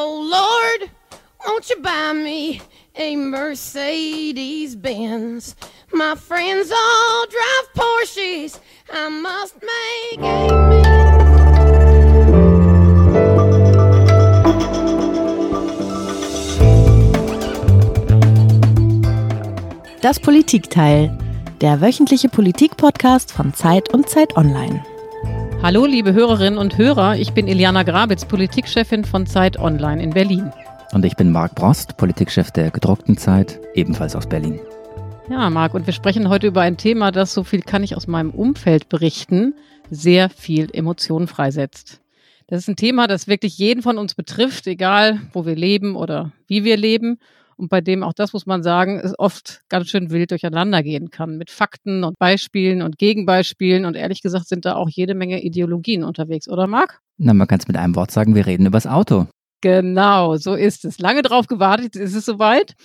Oh Lord, won't you buy me a Mercedes Benz? My friends all drive Porsches. I must make amends. Das Politikteil, der wöchentliche Politik-Podcast von Zeit und Zeit Online. Hallo, liebe Hörerinnen und Hörer, ich bin Iliana Grabitz, Politikchefin von Zeit Online in Berlin. Und ich bin Marc Brost, Politikchef der gedruckten Zeit, ebenfalls aus Berlin. Ja, Marc, und wir sprechen heute über ein Thema, das, so viel kann ich aus meinem Umfeld berichten, sehr viel Emotionen freisetzt. Das ist ein Thema, das wirklich jeden von uns betrifft, egal wo wir leben oder wie wir leben. Und bei dem auch das muss man sagen, es oft ganz schön wild durcheinander gehen kann mit Fakten und Beispielen und Gegenbeispielen. Und ehrlich gesagt sind da auch jede Menge Ideologien unterwegs, oder Marc? Na, man kann es mit einem Wort sagen, wir reden übers Auto. Genau, so ist es. Lange drauf gewartet, ist es soweit.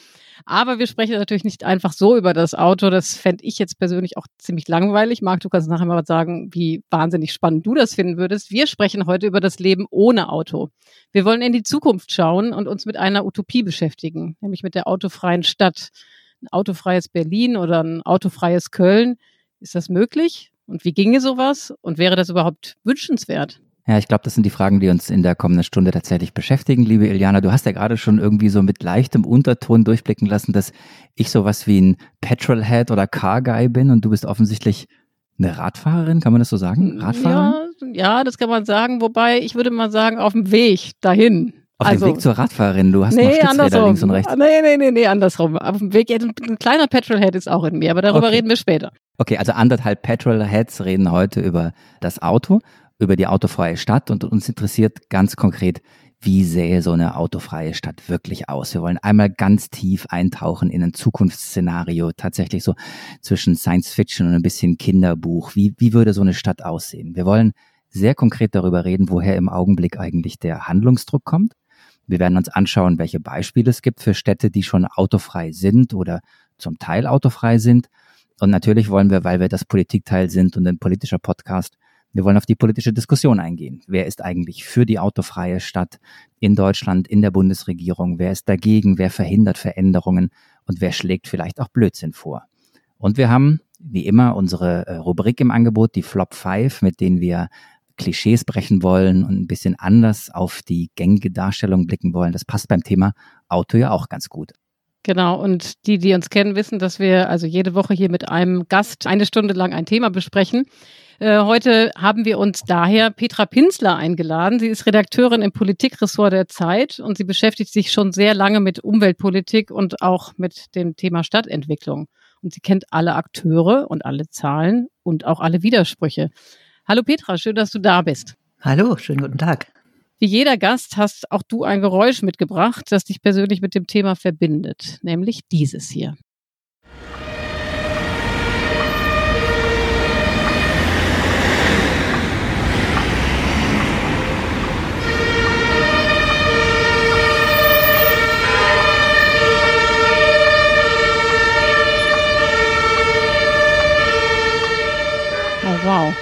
Aber wir sprechen natürlich nicht einfach so über das Auto. Das fände ich jetzt persönlich auch ziemlich langweilig. Marc, du kannst nachher mal sagen, wie wahnsinnig spannend du das finden würdest. Wir sprechen heute über das Leben ohne Auto. Wir wollen in die Zukunft schauen und uns mit einer Utopie beschäftigen, nämlich mit der autofreien Stadt. Ein autofreies Berlin oder ein autofreies Köln. Ist das möglich? Und wie ginge sowas? Und wäre das überhaupt wünschenswert? Ja, ich glaube, das sind die Fragen, die uns in der kommenden Stunde tatsächlich beschäftigen, liebe Iliana. Du hast ja gerade schon irgendwie so mit leichtem Unterton durchblicken lassen, dass ich sowas wie ein Petrolhead oder Car Guy bin und du bist offensichtlich eine Radfahrerin, kann man das so sagen? Radfahrerin? Ja, ja, das kann man sagen, wobei ich würde mal sagen, auf dem Weg dahin. Auf also, dem Weg zur Radfahrerin, du hast nee, noch Stützräder links und rechts. Nee, nee, nee, nee, andersrum. Auf dem Weg, ein kleiner Petrolhead ist auch in mir, aber darüber Okay. reden wir später. Okay, also anderthalb Petrolheads reden heute über das Auto, über die autofreie Stadt und uns interessiert ganz konkret, wie sähe so eine autofreie Stadt wirklich aus? Wir wollen einmal ganz tief eintauchen in ein Zukunftsszenario, tatsächlich so zwischen Science Fiction und ein bisschen Kinderbuch. Wie, wie würde so eine Stadt aussehen? Wir wollen sehr konkret darüber reden, woher im Augenblick eigentlich der Handlungsdruck kommt. Wir werden uns anschauen, welche Beispiele es gibt für Städte, die schon autofrei sind oder zum Teil autofrei sind. Und natürlich wollen wir, weil wir das Politikteil sind und ein politischer Podcast, wir wollen auf die politische Diskussion eingehen. Wer ist eigentlich für die autofreie Stadt in Deutschland, in der Bundesregierung? Wer ist dagegen? Wer verhindert Veränderungen? Und wer schlägt vielleicht auch Blödsinn vor? Und wir haben, wie immer, unsere äh, Rubrik im Angebot, die Flop 5, mit denen wir Klischees brechen wollen und ein bisschen anders auf die gängige Darstellung blicken wollen. Das passt beim Thema Auto ja auch ganz gut. Genau, und die, die uns kennen, wissen, dass wir also jede Woche hier mit einem Gast eine Stunde lang ein Thema besprechen. Äh, heute haben wir uns daher Petra Pinsler eingeladen. Sie ist Redakteurin im Politikressort der Zeit und sie beschäftigt sich schon sehr lange mit Umweltpolitik und auch mit dem Thema Stadtentwicklung. Und sie kennt alle Akteure und alle Zahlen und auch alle Widersprüche. Hallo Petra, schön, dass du da bist. Hallo, schönen guten Tag. Wie jeder Gast hast auch du ein Geräusch mitgebracht, das dich persönlich mit dem Thema verbindet, nämlich dieses hier. Oh wow.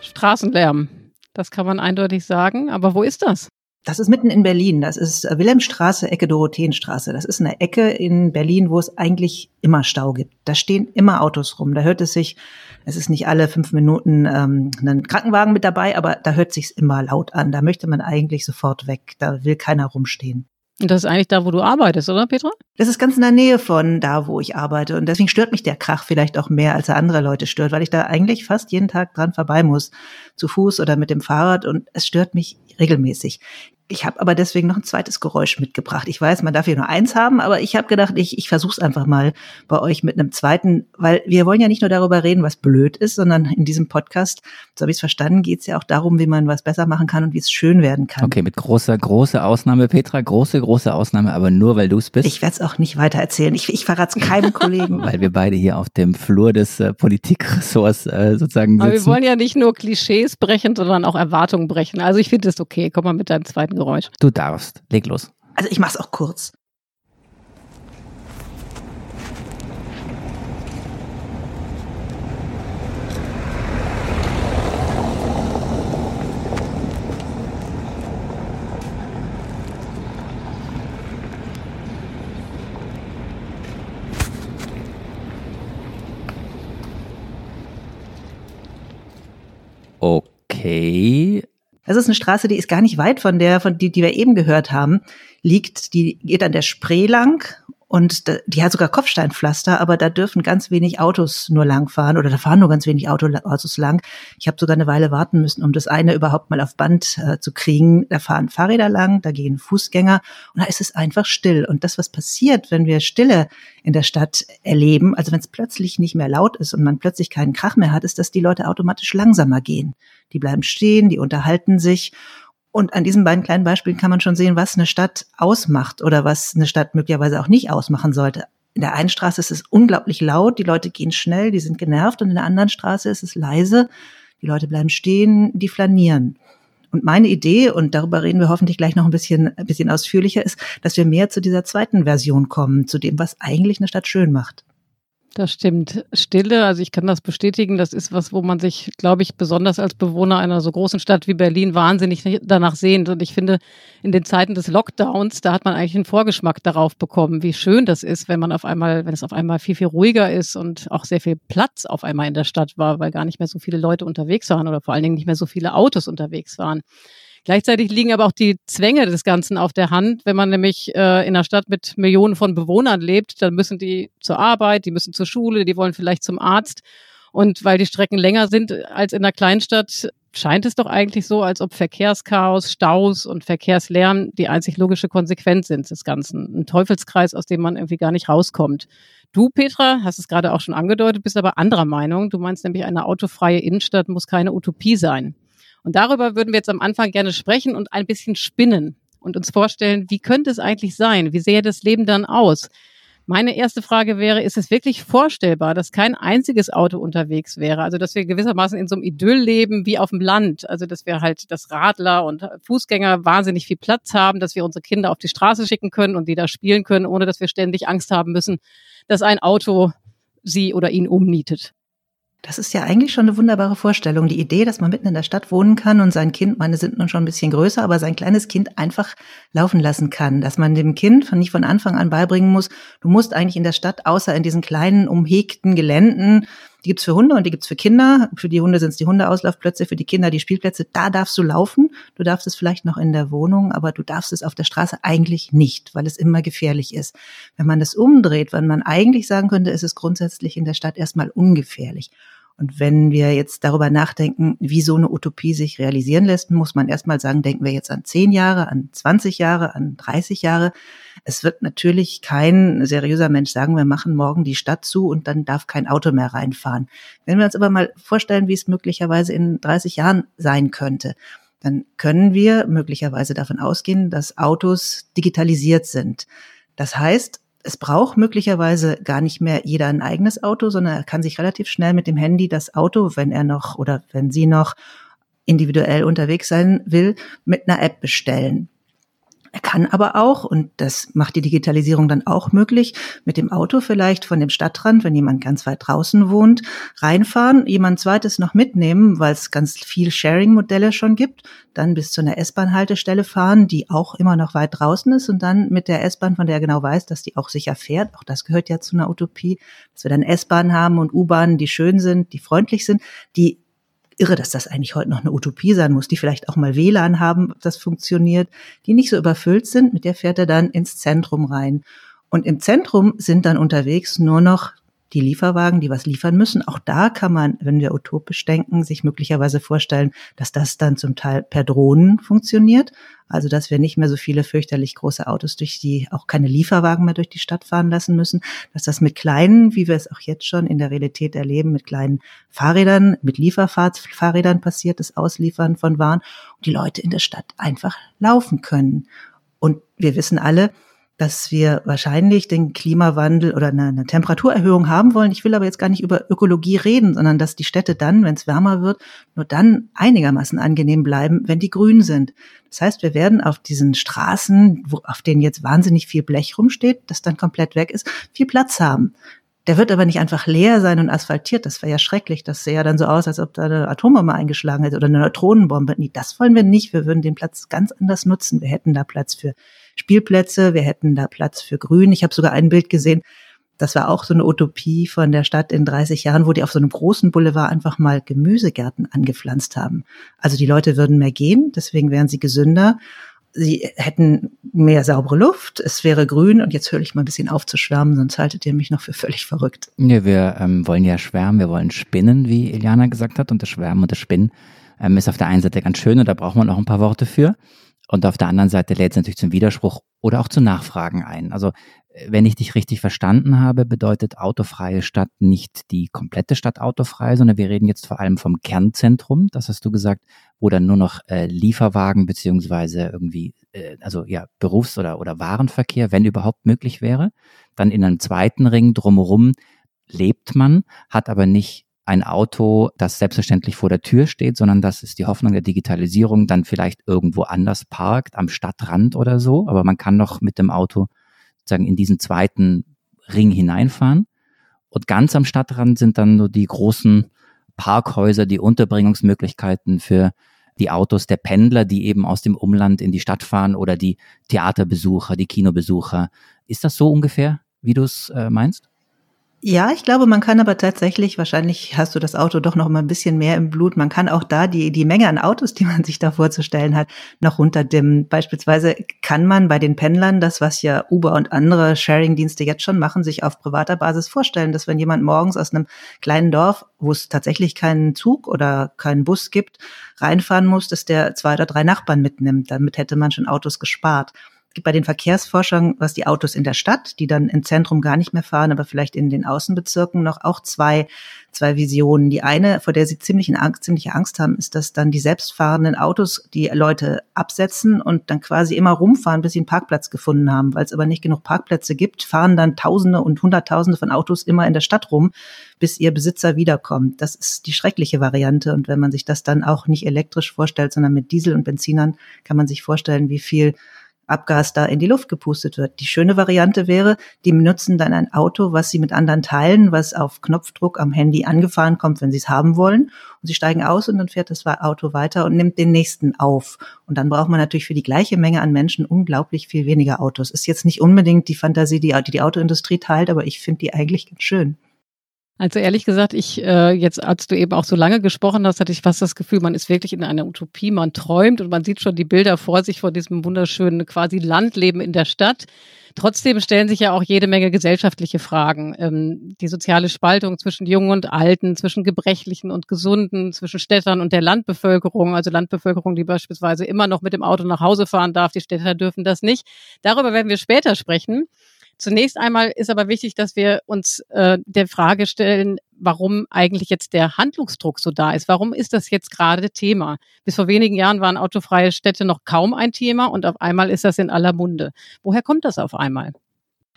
Straßenlärm. Das kann man eindeutig sagen. Aber wo ist das? Das ist mitten in Berlin. Das ist äh, Wilhelmstraße, Ecke Dorotheenstraße. Das ist eine Ecke in Berlin, wo es eigentlich immer Stau gibt. Da stehen immer Autos rum. Da hört es sich, es ist nicht alle fünf Minuten ähm, ein Krankenwagen mit dabei, aber da hört sich's immer laut an. Da möchte man eigentlich sofort weg. Da will keiner rumstehen. Und das ist eigentlich da, wo du arbeitest, oder Petra? Das ist ganz in der Nähe von da, wo ich arbeite. Und deswegen stört mich der Krach vielleicht auch mehr, als er andere Leute stört, weil ich da eigentlich fast jeden Tag dran vorbei muss. Zu Fuß oder mit dem Fahrrad. Und es stört mich regelmäßig. Ich habe aber deswegen noch ein zweites Geräusch mitgebracht. Ich weiß, man darf hier nur eins haben, aber ich habe gedacht, ich, ich versuche es einfach mal bei euch mit einem zweiten, weil wir wollen ja nicht nur darüber reden, was blöd ist, sondern in diesem Podcast, so habe ich es verstanden, geht es ja auch darum, wie man was besser machen kann und wie es schön werden kann. Okay, mit großer, großer Ausnahme, Petra, große, große Ausnahme, aber nur weil du es bist. Ich werde es auch nicht weiter erzählen. Ich, ich verrate es keinem Kollegen. weil wir beide hier auf dem Flur des äh, Politikressorts äh, sozusagen sitzen. Aber wir wollen ja nicht nur Klischees brechen, sondern auch Erwartungen brechen. Also ich finde es okay. Komm mal mit deinem zweiten Geräusch. Du darfst. Leg los. Also ich mach's auch kurz. Okay, das ist eine Straße, die ist gar nicht weit von der, von die, die wir eben gehört haben, liegt, die geht an der Spree lang und die hat sogar Kopfsteinpflaster, aber da dürfen ganz wenig Autos nur langfahren oder da fahren nur ganz wenig Autos lang. Ich habe sogar eine Weile warten müssen, um das eine überhaupt mal auf Band äh, zu kriegen. Da fahren Fahrräder lang, da gehen Fußgänger und da ist es einfach still. Und das, was passiert, wenn wir Stille in der Stadt erleben, also wenn es plötzlich nicht mehr laut ist und man plötzlich keinen Krach mehr hat, ist, dass die Leute automatisch langsamer gehen. Die bleiben stehen, die unterhalten sich und an diesen beiden kleinen Beispielen kann man schon sehen, was eine Stadt ausmacht oder was eine Stadt möglicherweise auch nicht ausmachen sollte. In der einen Straße ist es unglaublich laut, die Leute gehen schnell, die sind genervt und in der anderen Straße ist es leise, die Leute bleiben stehen, die flanieren. Und meine Idee, und darüber reden wir hoffentlich gleich noch ein bisschen, ein bisschen ausführlicher, ist, dass wir mehr zu dieser zweiten Version kommen, zu dem, was eigentlich eine Stadt schön macht. Das stimmt. Stille, also ich kann das bestätigen, das ist was, wo man sich, glaube ich, besonders als Bewohner einer so großen Stadt wie Berlin wahnsinnig danach sehnt. Und ich finde, in den Zeiten des Lockdowns, da hat man eigentlich einen Vorgeschmack darauf bekommen, wie schön das ist, wenn man auf einmal, wenn es auf einmal viel, viel ruhiger ist und auch sehr viel Platz auf einmal in der Stadt war, weil gar nicht mehr so viele Leute unterwegs waren oder vor allen Dingen nicht mehr so viele Autos unterwegs waren. Gleichzeitig liegen aber auch die Zwänge des Ganzen auf der Hand. Wenn man nämlich äh, in einer Stadt mit Millionen von Bewohnern lebt, dann müssen die zur Arbeit, die müssen zur Schule, die wollen vielleicht zum Arzt. Und weil die Strecken länger sind als in einer Kleinstadt, scheint es doch eigentlich so, als ob Verkehrschaos, Staus und Verkehrslärm die einzig logische Konsequenz sind des Ganzen. Ein Teufelskreis, aus dem man irgendwie gar nicht rauskommt. Du, Petra, hast es gerade auch schon angedeutet, bist aber anderer Meinung. Du meinst nämlich, eine autofreie Innenstadt muss keine Utopie sein. Und darüber würden wir jetzt am Anfang gerne sprechen und ein bisschen spinnen und uns vorstellen, wie könnte es eigentlich sein? Wie sähe das Leben dann aus? Meine erste Frage wäre, ist es wirklich vorstellbar, dass kein einziges Auto unterwegs wäre? Also, dass wir gewissermaßen in so einem Idyll leben wie auf dem Land. Also, dass wir halt das Radler und Fußgänger wahnsinnig viel Platz haben, dass wir unsere Kinder auf die Straße schicken können und die da spielen können, ohne dass wir ständig Angst haben müssen, dass ein Auto sie oder ihn umnietet. Das ist ja eigentlich schon eine wunderbare Vorstellung. Die Idee, dass man mitten in der Stadt wohnen kann und sein Kind, meine sind nun schon ein bisschen größer, aber sein kleines Kind einfach laufen lassen kann. Dass man dem Kind von nicht von Anfang an beibringen muss, du musst eigentlich in der Stadt, außer in diesen kleinen, umhegten Geländen, die gibt's für Hunde und die gibt's für Kinder. Für die Hunde sind es die Hundeauslaufplätze, für die Kinder die Spielplätze. Da darfst du laufen. Du darfst es vielleicht noch in der Wohnung, aber du darfst es auf der Straße eigentlich nicht, weil es immer gefährlich ist. Wenn man das umdreht, wenn man eigentlich sagen könnte, ist es grundsätzlich in der Stadt erstmal ungefährlich. Und wenn wir jetzt darüber nachdenken, wie so eine Utopie sich realisieren lässt, muss man erstmal sagen, denken wir jetzt an zehn Jahre, an 20 Jahre, an 30 Jahre. Es wird natürlich kein seriöser Mensch sagen, wir machen morgen die Stadt zu und dann darf kein Auto mehr reinfahren. Wenn wir uns aber mal vorstellen, wie es möglicherweise in 30 Jahren sein könnte, dann können wir möglicherweise davon ausgehen, dass Autos digitalisiert sind. Das heißt, es braucht möglicherweise gar nicht mehr jeder ein eigenes Auto, sondern er kann sich relativ schnell mit dem Handy das Auto, wenn er noch oder wenn sie noch individuell unterwegs sein will, mit einer App bestellen. Er kann aber auch, und das macht die Digitalisierung dann auch möglich, mit dem Auto vielleicht von dem Stadtrand, wenn jemand ganz weit draußen wohnt, reinfahren, jemand zweites noch mitnehmen, weil es ganz viel Sharing-Modelle schon gibt, dann bis zu einer S-Bahn-Haltestelle fahren, die auch immer noch weit draußen ist und dann mit der S-Bahn, von der er genau weiß, dass die auch sicher fährt, auch das gehört ja zu einer Utopie, dass wir dann S-Bahn haben und U-Bahnen, die schön sind, die freundlich sind, die irre, dass das eigentlich heute noch eine Utopie sein muss, die vielleicht auch mal WLAN haben, ob das funktioniert, die nicht so überfüllt sind, mit der fährt er dann ins Zentrum rein. Und im Zentrum sind dann unterwegs nur noch die Lieferwagen, die was liefern müssen. Auch da kann man, wenn wir utopisch denken, sich möglicherweise vorstellen, dass das dann zum Teil per Drohnen funktioniert. Also, dass wir nicht mehr so viele fürchterlich große Autos durch die, auch keine Lieferwagen mehr durch die Stadt fahren lassen müssen, dass das mit kleinen, wie wir es auch jetzt schon in der Realität erleben, mit kleinen Fahrrädern, mit Lieferfahrrädern passiert, das Ausliefern von Waren und die Leute in der Stadt einfach laufen können. Und wir wissen alle, dass wir wahrscheinlich den Klimawandel oder eine, eine, Temperaturerhöhung haben wollen. Ich will aber jetzt gar nicht über Ökologie reden, sondern dass die Städte dann, wenn es wärmer wird, nur dann einigermaßen angenehm bleiben, wenn die grün sind. Das heißt, wir werden auf diesen Straßen, wo, auf denen jetzt wahnsinnig viel Blech rumsteht, das dann komplett weg ist, viel Platz haben. Der wird aber nicht einfach leer sein und asphaltiert. Das wäre ja schrecklich. Das sähe ja dann so aus, als ob da eine Atombombe eingeschlagen hätte oder eine Neutronenbombe. Nee, das wollen wir nicht. Wir würden den Platz ganz anders nutzen. Wir hätten da Platz für Spielplätze, wir hätten da Platz für Grün. Ich habe sogar ein Bild gesehen, Das war auch so eine Utopie von der Stadt in 30 Jahren, wo die auf so einem großen Boulevard einfach mal Gemüsegärten angepflanzt haben. Also die Leute würden mehr gehen, deswegen wären sie gesünder. Sie hätten mehr saubere Luft, es wäre grün und jetzt höre ich mal ein bisschen auf zu schwärmen, sonst haltet ihr mich noch für völlig verrückt. Ja, wir ähm, wollen ja schwärmen, wir wollen spinnen, wie Iliana gesagt hat, und das Schwärmen und das Spinnen ähm, ist auf der einen Seite ganz schön und da braucht man noch ein paar Worte für. Und auf der anderen Seite lädt es natürlich zum Widerspruch oder auch zu Nachfragen ein. Also wenn ich dich richtig verstanden habe, bedeutet autofreie Stadt nicht die komplette Stadt autofrei, sondern wir reden jetzt vor allem vom Kernzentrum, das hast du gesagt, wo dann nur noch äh, Lieferwagen beziehungsweise irgendwie, äh, also ja, Berufs- oder, oder Warenverkehr, wenn überhaupt möglich wäre. Dann in einem zweiten Ring drumherum lebt man, hat aber nicht ein Auto, das selbstverständlich vor der Tür steht, sondern das ist die Hoffnung der Digitalisierung, dann vielleicht irgendwo anders parkt, am Stadtrand oder so. Aber man kann noch mit dem Auto sozusagen in diesen zweiten Ring hineinfahren. Und ganz am Stadtrand sind dann nur die großen Parkhäuser, die Unterbringungsmöglichkeiten für die Autos der Pendler, die eben aus dem Umland in die Stadt fahren oder die Theaterbesucher, die Kinobesucher. Ist das so ungefähr, wie du es äh, meinst? Ja, ich glaube, man kann aber tatsächlich, wahrscheinlich hast du das Auto doch noch mal ein bisschen mehr im Blut, man kann auch da die, die Menge an Autos, die man sich da vorzustellen hat, noch runterdimmen. Beispielsweise kann man bei den Pendlern das, was ja Uber und andere Sharing-Dienste jetzt schon machen, sich auf privater Basis vorstellen, dass wenn jemand morgens aus einem kleinen Dorf, wo es tatsächlich keinen Zug oder keinen Bus gibt, reinfahren muss, dass der zwei oder drei Nachbarn mitnimmt. Damit hätte man schon Autos gespart gibt bei den Verkehrsforschern, was die Autos in der Stadt, die dann im Zentrum gar nicht mehr fahren, aber vielleicht in den Außenbezirken noch auch zwei, zwei Visionen. Die eine, vor der sie ziemlich Angst, ziemliche Angst haben, ist, dass dann die selbstfahrenden Autos die Leute absetzen und dann quasi immer rumfahren, bis sie einen Parkplatz gefunden haben. Weil es aber nicht genug Parkplätze gibt, fahren dann Tausende und Hunderttausende von Autos immer in der Stadt rum, bis ihr Besitzer wiederkommt. Das ist die schreckliche Variante. Und wenn man sich das dann auch nicht elektrisch vorstellt, sondern mit Diesel und Benzinern, kann man sich vorstellen, wie viel Abgas da in die Luft gepustet wird. Die schöne Variante wäre, die benutzen dann ein Auto, was sie mit anderen teilen, was auf Knopfdruck am Handy angefahren kommt, wenn sie es haben wollen. Und sie steigen aus und dann fährt das Auto weiter und nimmt den nächsten auf. Und dann braucht man natürlich für die gleiche Menge an Menschen unglaublich viel weniger Autos. Ist jetzt nicht unbedingt die Fantasie, die die, die Autoindustrie teilt, aber ich finde die eigentlich ganz schön. Also ehrlich gesagt, ich äh, jetzt, als du eben auch so lange gesprochen hast, hatte ich fast das Gefühl, man ist wirklich in einer Utopie, man träumt und man sieht schon die Bilder vor sich von diesem wunderschönen quasi Landleben in der Stadt. Trotzdem stellen sich ja auch jede Menge gesellschaftliche Fragen. Ähm, die soziale Spaltung zwischen Jungen und Alten, zwischen Gebrechlichen und Gesunden, zwischen Städtern und der Landbevölkerung, also Landbevölkerung, die beispielsweise immer noch mit dem Auto nach Hause fahren darf, die Städter dürfen das nicht. Darüber werden wir später sprechen. Zunächst einmal ist aber wichtig, dass wir uns äh, der Frage stellen, warum eigentlich jetzt der Handlungsdruck so da ist. Warum ist das jetzt gerade Thema? Bis vor wenigen Jahren waren autofreie Städte noch kaum ein Thema und auf einmal ist das in aller Munde. Woher kommt das auf einmal?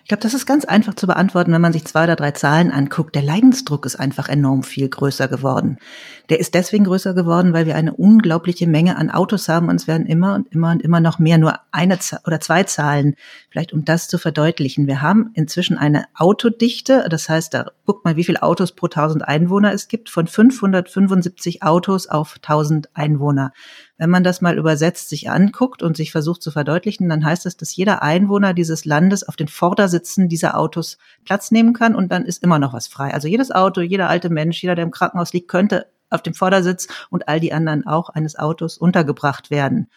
Ich glaube, das ist ganz einfach zu beantworten, wenn man sich zwei oder drei Zahlen anguckt. Der Leidensdruck ist einfach enorm viel größer geworden. Der ist deswegen größer geworden, weil wir eine unglaubliche Menge an Autos haben und es werden immer und immer und immer noch mehr. Nur eine oder zwei Zahlen, vielleicht um das zu verdeutlichen. Wir haben inzwischen eine Autodichte, das heißt, da guckt mal, wie viele Autos pro 1000 Einwohner es gibt, von 575 Autos auf 1000 Einwohner. Wenn man das mal übersetzt sich anguckt und sich versucht zu verdeutlichen, dann heißt es, dass jeder Einwohner dieses Landes auf den Vordersitzen dieser Autos Platz nehmen kann und dann ist immer noch was frei. Also jedes Auto, jeder alte Mensch, jeder, der im Krankenhaus liegt, könnte auf dem Vordersitz und all die anderen auch eines Autos untergebracht werden.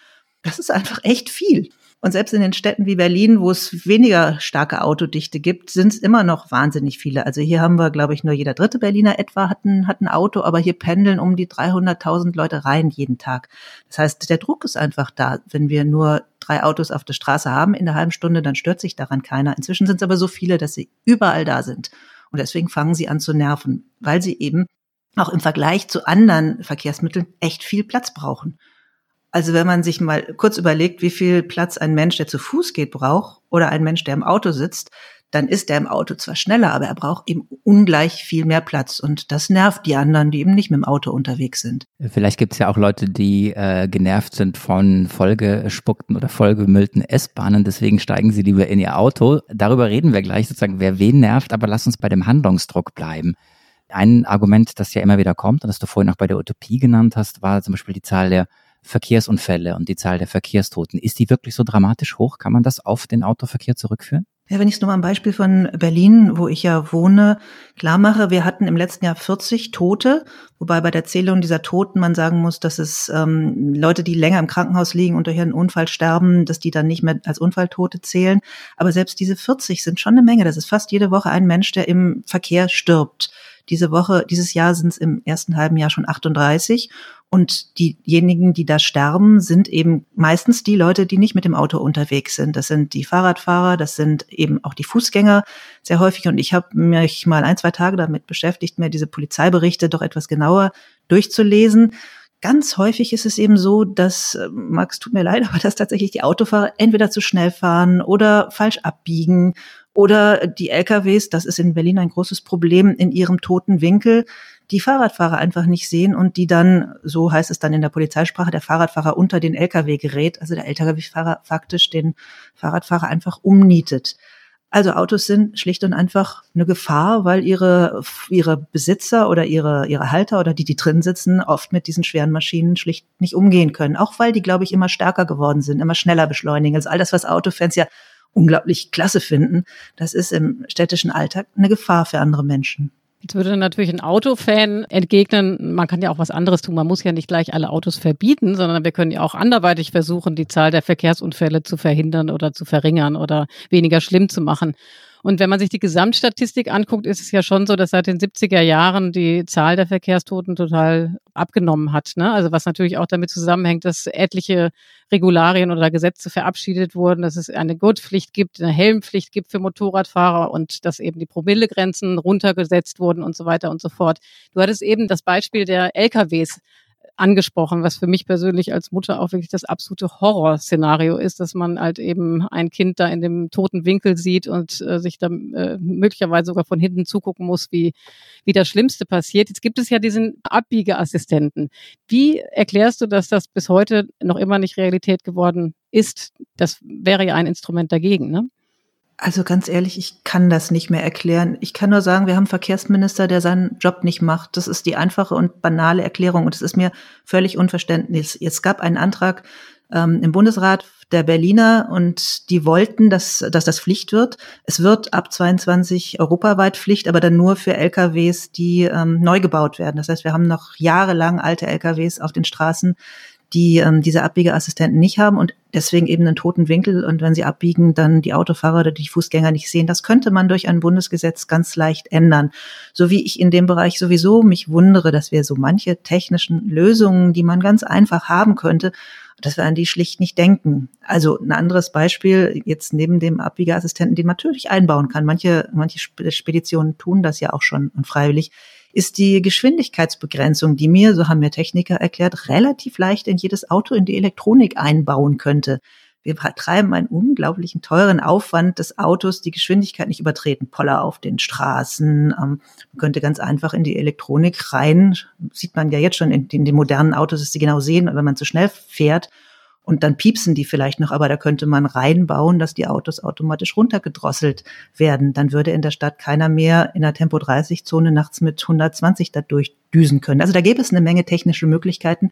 Das ist einfach echt viel. Und selbst in den Städten wie Berlin, wo es weniger starke Autodichte gibt, sind es immer noch wahnsinnig viele. Also hier haben wir, glaube ich, nur jeder dritte Berliner etwa hat ein, hat ein Auto, aber hier pendeln um die 300.000 Leute rein jeden Tag. Das heißt, der Druck ist einfach da. Wenn wir nur drei Autos auf der Straße haben in der halben Stunde, dann stört sich daran keiner. Inzwischen sind es aber so viele, dass sie überall da sind. Und deswegen fangen sie an zu nerven, weil sie eben auch im Vergleich zu anderen Verkehrsmitteln echt viel Platz brauchen. Also wenn man sich mal kurz überlegt, wie viel Platz ein Mensch, der zu Fuß geht, braucht oder ein Mensch, der im Auto sitzt, dann ist der im Auto zwar schneller, aber er braucht eben ungleich viel mehr Platz. Und das nervt die anderen, die eben nicht mit dem Auto unterwegs sind. Vielleicht gibt es ja auch Leute, die äh, genervt sind von vollgespuckten oder vollgemüllten S-Bahnen. Deswegen steigen sie lieber in ihr Auto. Darüber reden wir gleich sozusagen, wer wen nervt. Aber lass uns bei dem Handlungsdruck bleiben. Ein Argument, das ja immer wieder kommt und das du vorhin auch bei der Utopie genannt hast, war zum Beispiel die Zahl der Verkehrsunfälle und die Zahl der Verkehrstoten. Ist die wirklich so dramatisch hoch? Kann man das auf den Autoverkehr zurückführen? Ja, wenn ich es nur mal am Beispiel von Berlin, wo ich ja wohne, klar mache, wir hatten im letzten Jahr 40 Tote, wobei bei der Zählung dieser Toten man sagen muss, dass es ähm, Leute, die länger im Krankenhaus liegen und durch einen Unfall sterben, dass die dann nicht mehr als Unfalltote zählen. Aber selbst diese 40 sind schon eine Menge. Das ist fast jede Woche ein Mensch, der im Verkehr stirbt. Diese Woche, dieses Jahr sind es im ersten halben Jahr schon 38. Und diejenigen, die da sterben, sind eben meistens die Leute, die nicht mit dem Auto unterwegs sind. Das sind die Fahrradfahrer, das sind eben auch die Fußgänger sehr häufig. Und ich habe mich mal ein, zwei Tage damit beschäftigt, mir diese Polizeiberichte doch etwas genauer durchzulesen. Ganz häufig ist es eben so, dass, Max, tut mir leid, aber dass tatsächlich die Autofahrer entweder zu schnell fahren oder falsch abbiegen oder die LKWs, das ist in Berlin ein großes Problem, in ihrem toten Winkel die Fahrradfahrer einfach nicht sehen und die dann, so heißt es dann in der Polizeisprache, der Fahrradfahrer unter den LKW gerät, also der LKW-Fahrer faktisch den Fahrradfahrer einfach umnietet. Also Autos sind schlicht und einfach eine Gefahr, weil ihre, ihre Besitzer oder ihre, ihre Halter oder die, die drin sitzen, oft mit diesen schweren Maschinen schlicht nicht umgehen können. Auch weil die, glaube ich, immer stärker geworden sind, immer schneller beschleunigen. Also all das, was Autofans ja unglaublich klasse finden, das ist im städtischen Alltag eine Gefahr für andere Menschen. Jetzt würde natürlich ein Autofan entgegnen, man kann ja auch was anderes tun. Man muss ja nicht gleich alle Autos verbieten, sondern wir können ja auch anderweitig versuchen, die Zahl der Verkehrsunfälle zu verhindern oder zu verringern oder weniger schlimm zu machen. Und wenn man sich die Gesamtstatistik anguckt, ist es ja schon so, dass seit den 70er Jahren die Zahl der Verkehrstoten total abgenommen hat. Ne? Also was natürlich auch damit zusammenhängt, dass etliche Regularien oder Gesetze verabschiedet wurden, dass es eine Gurtpflicht gibt, eine Helmpflicht gibt für Motorradfahrer und dass eben die Promillegrenzen runtergesetzt wurden und so weiter und so fort. Du hattest eben das Beispiel der LKWs angesprochen, was für mich persönlich als Mutter auch wirklich das absolute Horrorszenario ist, dass man halt eben ein Kind da in dem toten Winkel sieht und äh, sich dann äh, möglicherweise sogar von hinten zugucken muss, wie, wie das Schlimmste passiert. Jetzt gibt es ja diesen Abbiegeassistenten. Wie erklärst du, dass das bis heute noch immer nicht Realität geworden ist? Das wäre ja ein Instrument dagegen, ne? Also ganz ehrlich, ich kann das nicht mehr erklären. Ich kann nur sagen, wir haben einen Verkehrsminister, der seinen Job nicht macht. Das ist die einfache und banale Erklärung und es ist mir völlig unverständlich. Es gab einen Antrag ähm, im Bundesrat der Berliner und die wollten, dass, dass das Pflicht wird. Es wird ab 22 europaweit Pflicht, aber dann nur für LKWs, die ähm, neu gebaut werden. Das heißt, wir haben noch jahrelang alte LKWs auf den Straßen, die ähm, diese Abbiegeassistenten nicht haben und deswegen eben einen toten Winkel und wenn sie abbiegen, dann die Autofahrer oder die Fußgänger nicht sehen. Das könnte man durch ein Bundesgesetz ganz leicht ändern. So wie ich in dem Bereich sowieso mich wundere, dass wir so manche technischen Lösungen, die man ganz einfach haben könnte, dass wir an die schlicht nicht denken. Also ein anderes Beispiel, jetzt neben dem Abbiegeassistenten, den man natürlich einbauen kann. Manche, manche Speditionen tun das ja auch schon und freiwillig ist die Geschwindigkeitsbegrenzung, die mir, so haben mir Techniker erklärt, relativ leicht in jedes Auto in die Elektronik einbauen könnte. Wir treiben einen unglaublichen teuren Aufwand des Autos, die Geschwindigkeit nicht übertreten. Poller auf den Straßen. Ähm, man könnte ganz einfach in die Elektronik rein. Sieht man ja jetzt schon in, in den modernen Autos, dass sie genau sehen, wenn man zu schnell fährt und dann piepsen die vielleicht noch, aber da könnte man reinbauen, dass die Autos automatisch runtergedrosselt werden. Dann würde in der Stadt keiner mehr in der Tempo 30 Zone nachts mit 120 da durchdüsen können. Also da gäbe es eine Menge technische Möglichkeiten,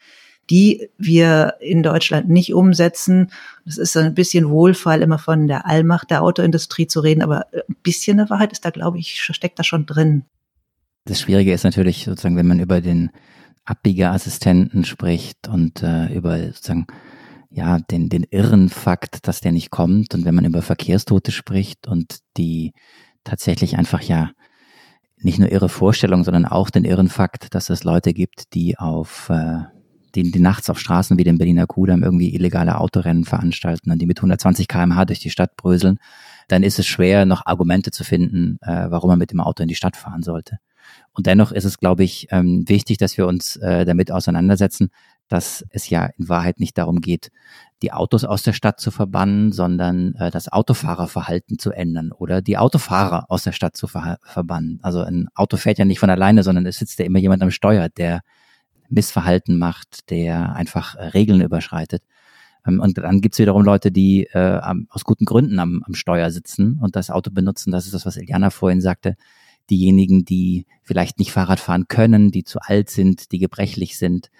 die wir in Deutschland nicht umsetzen. Das ist ein bisschen Wohlfall, immer von der Allmacht der Autoindustrie zu reden, aber ein bisschen eine Wahrheit ist da, glaube ich, steckt da schon drin. Das Schwierige ist natürlich sozusagen, wenn man über den Abbiegerassistenten spricht und äh, über sozusagen ja, den, den irren Fakt, dass der nicht kommt. Und wenn man über Verkehrstote spricht und die tatsächlich einfach ja nicht nur irre Vorstellung, sondern auch den irren Fakt, dass es Leute gibt, die auf äh, die, die nachts auf Straßen wie dem Berliner Kudamm irgendwie illegale Autorennen veranstalten und die mit 120 kmh durch die Stadt bröseln, dann ist es schwer, noch Argumente zu finden, äh, warum man mit dem Auto in die Stadt fahren sollte. Und dennoch ist es, glaube ich, ähm, wichtig, dass wir uns äh, damit auseinandersetzen, dass es ja in Wahrheit nicht darum geht, die Autos aus der Stadt zu verbannen, sondern äh, das Autofahrerverhalten zu ändern oder die Autofahrer aus der Stadt zu ver verbannen. Also ein Auto fährt ja nicht von alleine, sondern es sitzt ja immer jemand am Steuer, der Missverhalten macht, der einfach äh, Regeln überschreitet. Ähm, und dann gibt's wiederum Leute, die äh, aus guten Gründen am, am Steuer sitzen und das Auto benutzen. Das ist das, was Eliana vorhin sagte diejenigen, die vielleicht nicht Fahrrad fahren können, die zu alt sind, die gebrechlich sind,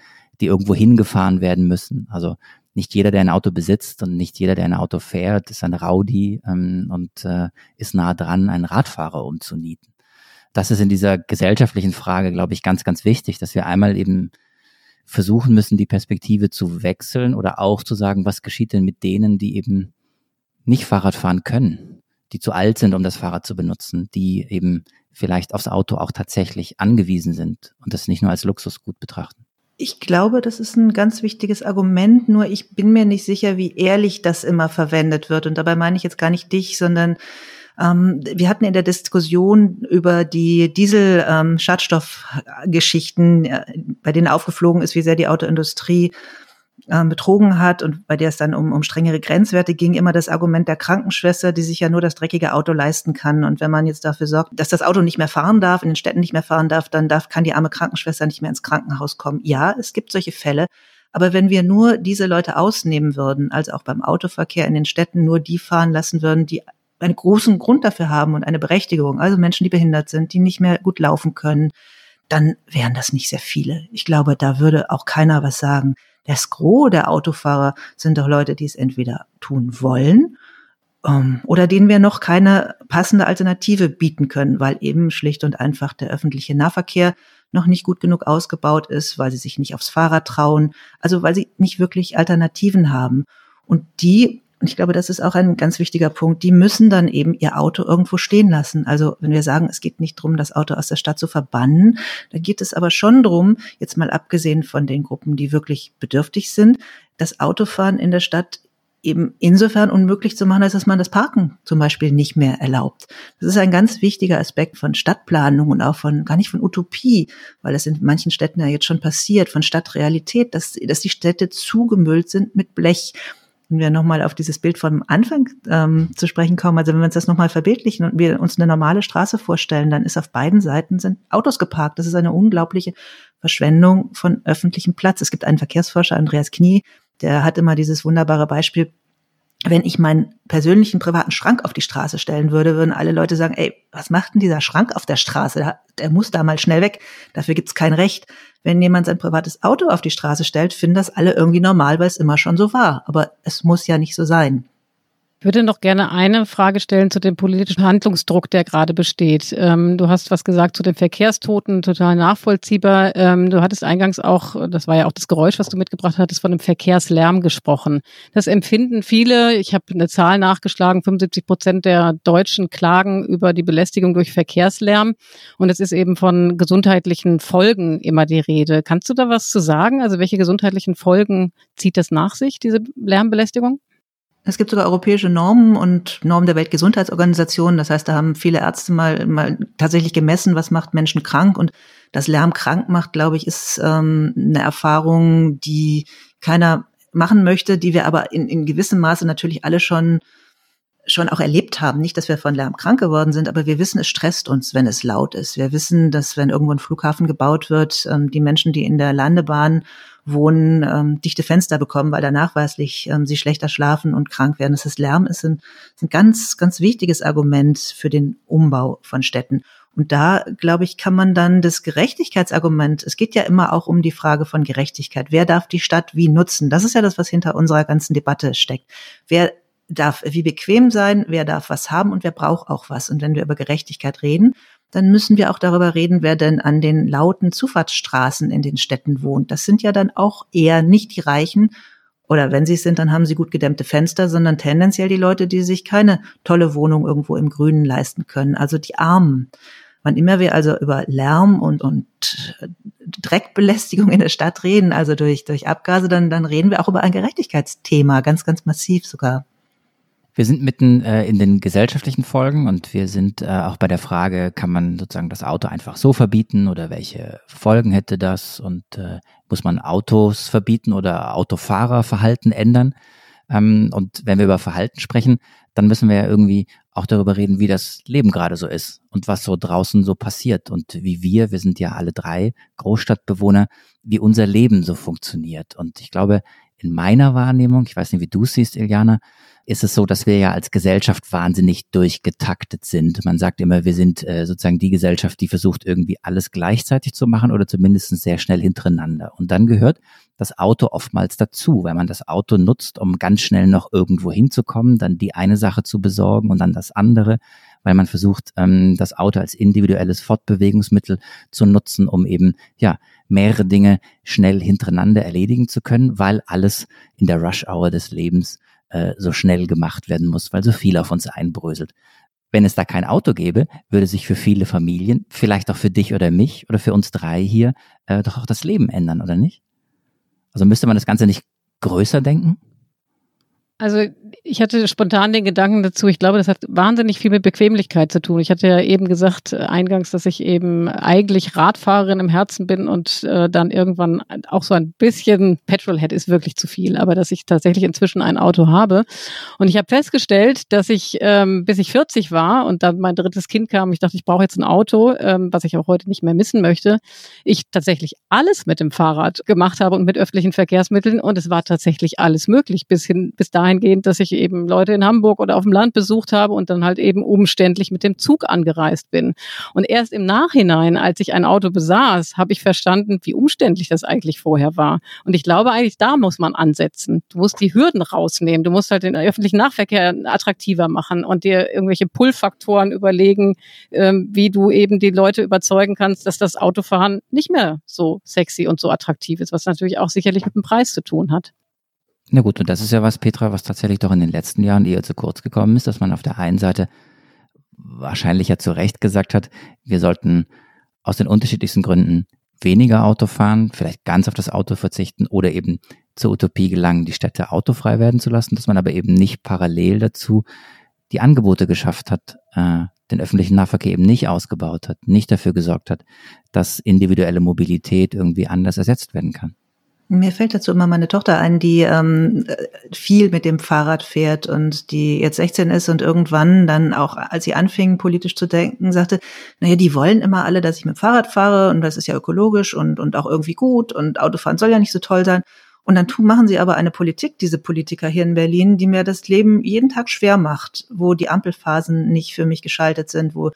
die irgendwo hingefahren werden müssen. Also nicht jeder, der ein Auto besitzt und nicht jeder, der ein Auto fährt, ist ein Rowdy ähm, und äh, ist nah dran, einen Radfahrer umzunieten. Das ist in dieser gesellschaftlichen Frage, glaube ich, ganz, ganz wichtig, dass wir einmal eben versuchen müssen, die Perspektive zu wechseln oder auch zu sagen, was geschieht denn mit denen, die eben nicht Fahrrad fahren können, die zu alt sind, um das Fahrrad zu benutzen, die eben vielleicht aufs Auto auch tatsächlich angewiesen sind und das nicht nur als Luxusgut betrachten. Ich glaube, das ist ein ganz wichtiges Argument, nur ich bin mir nicht sicher, wie ehrlich das immer verwendet wird. Und dabei meine ich jetzt gar nicht dich, sondern ähm, wir hatten in der Diskussion über die Diesel-Schadstoffgeschichten, ähm, äh, bei denen aufgeflogen ist, wie sehr die Autoindustrie ähm, betrogen hat und bei der es dann um, um strengere Grenzwerte ging, immer das Argument der Krankenschwester, die sich ja nur das dreckige Auto leisten kann. Und wenn man jetzt dafür sorgt, dass das Auto nicht mehr fahren darf, in den Städten nicht mehr fahren darf, dann darf, kann die arme Krankenschwester nicht mehr ins Krankenhaus kommen. Ja, es gibt solche Fälle. Aber wenn wir nur diese Leute ausnehmen würden, also auch beim Autoverkehr in den Städten nur die fahren lassen würden, die einen großen Grund dafür haben und eine Berechtigung, also Menschen, die behindert sind, die nicht mehr gut laufen können, dann wären das nicht sehr viele. Ich glaube, da würde auch keiner was sagen. Das Gros der Autofahrer sind doch Leute, die es entweder tun wollen ähm, oder denen wir noch keine passende Alternative bieten können, weil eben schlicht und einfach der öffentliche Nahverkehr noch nicht gut genug ausgebaut ist, weil sie sich nicht aufs Fahrrad trauen, also weil sie nicht wirklich Alternativen haben. Und die und ich glaube, das ist auch ein ganz wichtiger Punkt. Die müssen dann eben ihr Auto irgendwo stehen lassen. Also wenn wir sagen, es geht nicht darum, das Auto aus der Stadt zu verbannen, da geht es aber schon darum, jetzt mal abgesehen von den Gruppen, die wirklich bedürftig sind, das Autofahren in der Stadt eben insofern unmöglich zu machen, als dass man das Parken zum Beispiel nicht mehr erlaubt. Das ist ein ganz wichtiger Aspekt von Stadtplanung und auch von, gar nicht von Utopie, weil das in manchen Städten ja jetzt schon passiert, von Stadtrealität, dass, dass die Städte zugemüllt sind mit Blech wenn wir nochmal auf dieses Bild vom Anfang ähm, zu sprechen kommen, also wenn wir uns das nochmal verbildlichen und wir uns eine normale Straße vorstellen, dann ist auf beiden Seiten sind Autos geparkt. Das ist eine unglaubliche Verschwendung von öffentlichem Platz. Es gibt einen Verkehrsforscher, Andreas Knie, der hat immer dieses wunderbare Beispiel wenn ich meinen persönlichen privaten Schrank auf die Straße stellen würde, würden alle Leute sagen, ey, was macht denn dieser Schrank auf der Straße? Der, muss da mal schnell weg. Dafür gibt's kein Recht. Wenn jemand sein privates Auto auf die Straße stellt, finden das alle irgendwie normal, weil es immer schon so war. Aber es muss ja nicht so sein. Ich würde noch gerne eine Frage stellen zu dem politischen Handlungsdruck, der gerade besteht. Ähm, du hast was gesagt zu den Verkehrstoten, total nachvollziehbar. Ähm, du hattest eingangs auch, das war ja auch das Geräusch, was du mitgebracht hattest, von einem Verkehrslärm gesprochen. Das empfinden viele, ich habe eine Zahl nachgeschlagen, 75 Prozent der Deutschen klagen über die Belästigung durch Verkehrslärm. Und es ist eben von gesundheitlichen Folgen immer die Rede. Kannst du da was zu sagen? Also welche gesundheitlichen Folgen zieht das nach sich, diese Lärmbelästigung? Es gibt sogar europäische Normen und Normen der Weltgesundheitsorganisation. Das heißt, da haben viele Ärzte mal, mal tatsächlich gemessen, was macht Menschen krank. Und das Lärm krank macht, glaube ich, ist ähm, eine Erfahrung, die keiner machen möchte, die wir aber in, in gewissem Maße natürlich alle schon schon auch erlebt haben. Nicht, dass wir von Lärm krank geworden sind, aber wir wissen, es stresst uns, wenn es laut ist. Wir wissen, dass wenn irgendwo ein Flughafen gebaut wird, ähm, die Menschen, die in der Landebahn wohnen, ähm, dichte Fenster bekommen, weil da nachweislich ähm, sie schlechter schlafen und krank werden. Das ist Lärm ist ein, ist ein ganz, ganz wichtiges Argument für den Umbau von Städten. Und da, glaube ich, kann man dann das Gerechtigkeitsargument, es geht ja immer auch um die Frage von Gerechtigkeit. Wer darf die Stadt wie nutzen? Das ist ja das, was hinter unserer ganzen Debatte steckt. Wer darf wie bequem sein, wer darf was haben und wer braucht auch was. Und wenn wir über Gerechtigkeit reden, dann müssen wir auch darüber reden, wer denn an den lauten Zufahrtsstraßen in den Städten wohnt. Das sind ja dann auch eher nicht die Reichen, oder wenn sie es sind, dann haben sie gut gedämmte Fenster, sondern tendenziell die Leute, die sich keine tolle Wohnung irgendwo im Grünen leisten können, also die Armen. Wann immer wir also über Lärm und, und Dreckbelästigung in der Stadt reden, also durch, durch Abgase, dann, dann reden wir auch über ein Gerechtigkeitsthema, ganz, ganz massiv sogar. Wir sind mitten äh, in den gesellschaftlichen Folgen und wir sind äh, auch bei der Frage, kann man sozusagen das Auto einfach so verbieten oder welche Folgen hätte das und äh, muss man Autos verbieten oder Autofahrerverhalten ändern? Ähm, und wenn wir über Verhalten sprechen, dann müssen wir ja irgendwie auch darüber reden, wie das Leben gerade so ist und was so draußen so passiert und wie wir, wir sind ja alle drei Großstadtbewohner, wie unser Leben so funktioniert. Und ich glaube, in meiner Wahrnehmung, ich weiß nicht, wie du es siehst, Iliana, ist es so, dass wir ja als Gesellschaft wahnsinnig durchgetaktet sind. Man sagt immer, wir sind äh, sozusagen die Gesellschaft, die versucht irgendwie alles gleichzeitig zu machen oder zumindest sehr schnell hintereinander. Und dann gehört das Auto oftmals dazu, weil man das Auto nutzt, um ganz schnell noch irgendwo hinzukommen, dann die eine Sache zu besorgen und dann das andere, weil man versucht, ähm, das Auto als individuelles Fortbewegungsmittel zu nutzen, um eben ja mehrere Dinge schnell hintereinander erledigen zu können, weil alles in der Rush-Hour des Lebens äh, so schnell gemacht werden muss, weil so viel auf uns einbröselt. Wenn es da kein Auto gäbe, würde sich für viele Familien, vielleicht auch für dich oder mich oder für uns drei hier, äh, doch auch das Leben ändern, oder nicht? Also müsste man das Ganze nicht größer denken? Also ich hatte spontan den Gedanken dazu, ich glaube, das hat wahnsinnig viel mit Bequemlichkeit zu tun. Ich hatte ja eben gesagt äh, eingangs, dass ich eben eigentlich Radfahrerin im Herzen bin und äh, dann irgendwann auch so ein bisschen Petrolhead ist wirklich zu viel, aber dass ich tatsächlich inzwischen ein Auto habe. Und ich habe festgestellt, dass ich, ähm, bis ich 40 war und dann mein drittes Kind kam, ich dachte, ich brauche jetzt ein Auto, ähm, was ich auch heute nicht mehr missen möchte, ich tatsächlich alles mit dem Fahrrad gemacht habe und mit öffentlichen Verkehrsmitteln und es war tatsächlich alles möglich, bis hin, bis dahingehend, dass ich eben Leute in Hamburg oder auf dem Land besucht habe und dann halt eben umständlich mit dem Zug angereist bin. Und erst im Nachhinein, als ich ein Auto besaß, habe ich verstanden, wie umständlich das eigentlich vorher war. Und ich glaube eigentlich, da muss man ansetzen. Du musst die Hürden rausnehmen. Du musst halt den öffentlichen Nahverkehr attraktiver machen und dir irgendwelche Pull-Faktoren überlegen, ähm, wie du eben die Leute überzeugen kannst, dass das Autofahren nicht mehr so sexy und so attraktiv ist, was natürlich auch sicherlich mit dem Preis zu tun hat. Na gut, und das ist ja was, Petra, was tatsächlich doch in den letzten Jahren eher zu kurz gekommen ist, dass man auf der einen Seite wahrscheinlich ja zu Recht gesagt hat, wir sollten aus den unterschiedlichsten Gründen weniger Auto fahren, vielleicht ganz auf das Auto verzichten oder eben zur Utopie gelangen, die Städte autofrei werden zu lassen, dass man aber eben nicht parallel dazu die Angebote geschafft hat, äh, den öffentlichen Nahverkehr eben nicht ausgebaut hat, nicht dafür gesorgt hat, dass individuelle Mobilität irgendwie anders ersetzt werden kann. Mir fällt dazu immer meine Tochter ein, die ähm, viel mit dem Fahrrad fährt und die jetzt 16 ist und irgendwann dann auch, als sie anfing, politisch zu denken, sagte, naja, die wollen immer alle, dass ich mit dem Fahrrad fahre und das ist ja ökologisch und, und auch irgendwie gut und Autofahren soll ja nicht so toll sein. Und dann tun, machen sie aber eine Politik, diese Politiker hier in Berlin, die mir das Leben jeden Tag schwer macht, wo die Ampelphasen nicht für mich geschaltet sind, wo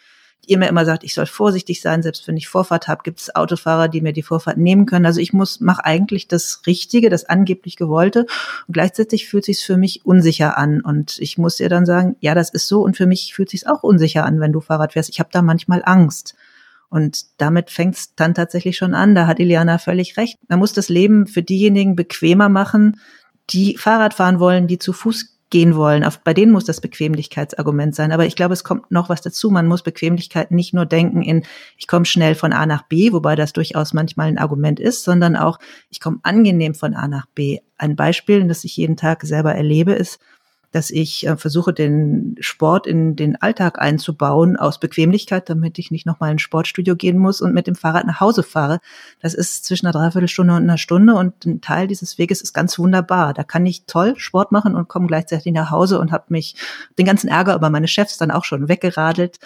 ihr mir immer sagt, ich soll vorsichtig sein, selbst wenn ich Vorfahrt habe, gibt es Autofahrer, die mir die Vorfahrt nehmen können. Also ich muss mache eigentlich das Richtige, das angeblich gewollte und gleichzeitig fühlt sich für mich unsicher an und ich muss ihr dann sagen, ja, das ist so und für mich fühlt sich auch unsicher an, wenn du Fahrrad fährst. Ich habe da manchmal Angst. Und damit fängt es dann tatsächlich schon an. Da hat Iliana völlig recht. Man muss das Leben für diejenigen bequemer machen, die Fahrrad fahren wollen, die zu Fuß gehen wollen. Auf, bei denen muss das Bequemlichkeitsargument sein. Aber ich glaube, es kommt noch was dazu. Man muss Bequemlichkeit nicht nur denken in, ich komme schnell von A nach B, wobei das durchaus manchmal ein Argument ist, sondern auch, ich komme angenehm von A nach B. Ein Beispiel, das ich jeden Tag selber erlebe, ist, dass ich äh, versuche, den Sport in den Alltag einzubauen aus Bequemlichkeit, damit ich nicht nochmal ins Sportstudio gehen muss und mit dem Fahrrad nach Hause fahre. Das ist zwischen einer Dreiviertelstunde und einer Stunde und ein Teil dieses Weges ist ganz wunderbar. Da kann ich toll Sport machen und komme gleichzeitig nach Hause und habe mich den ganzen Ärger über meine Chefs dann auch schon weggeradelt.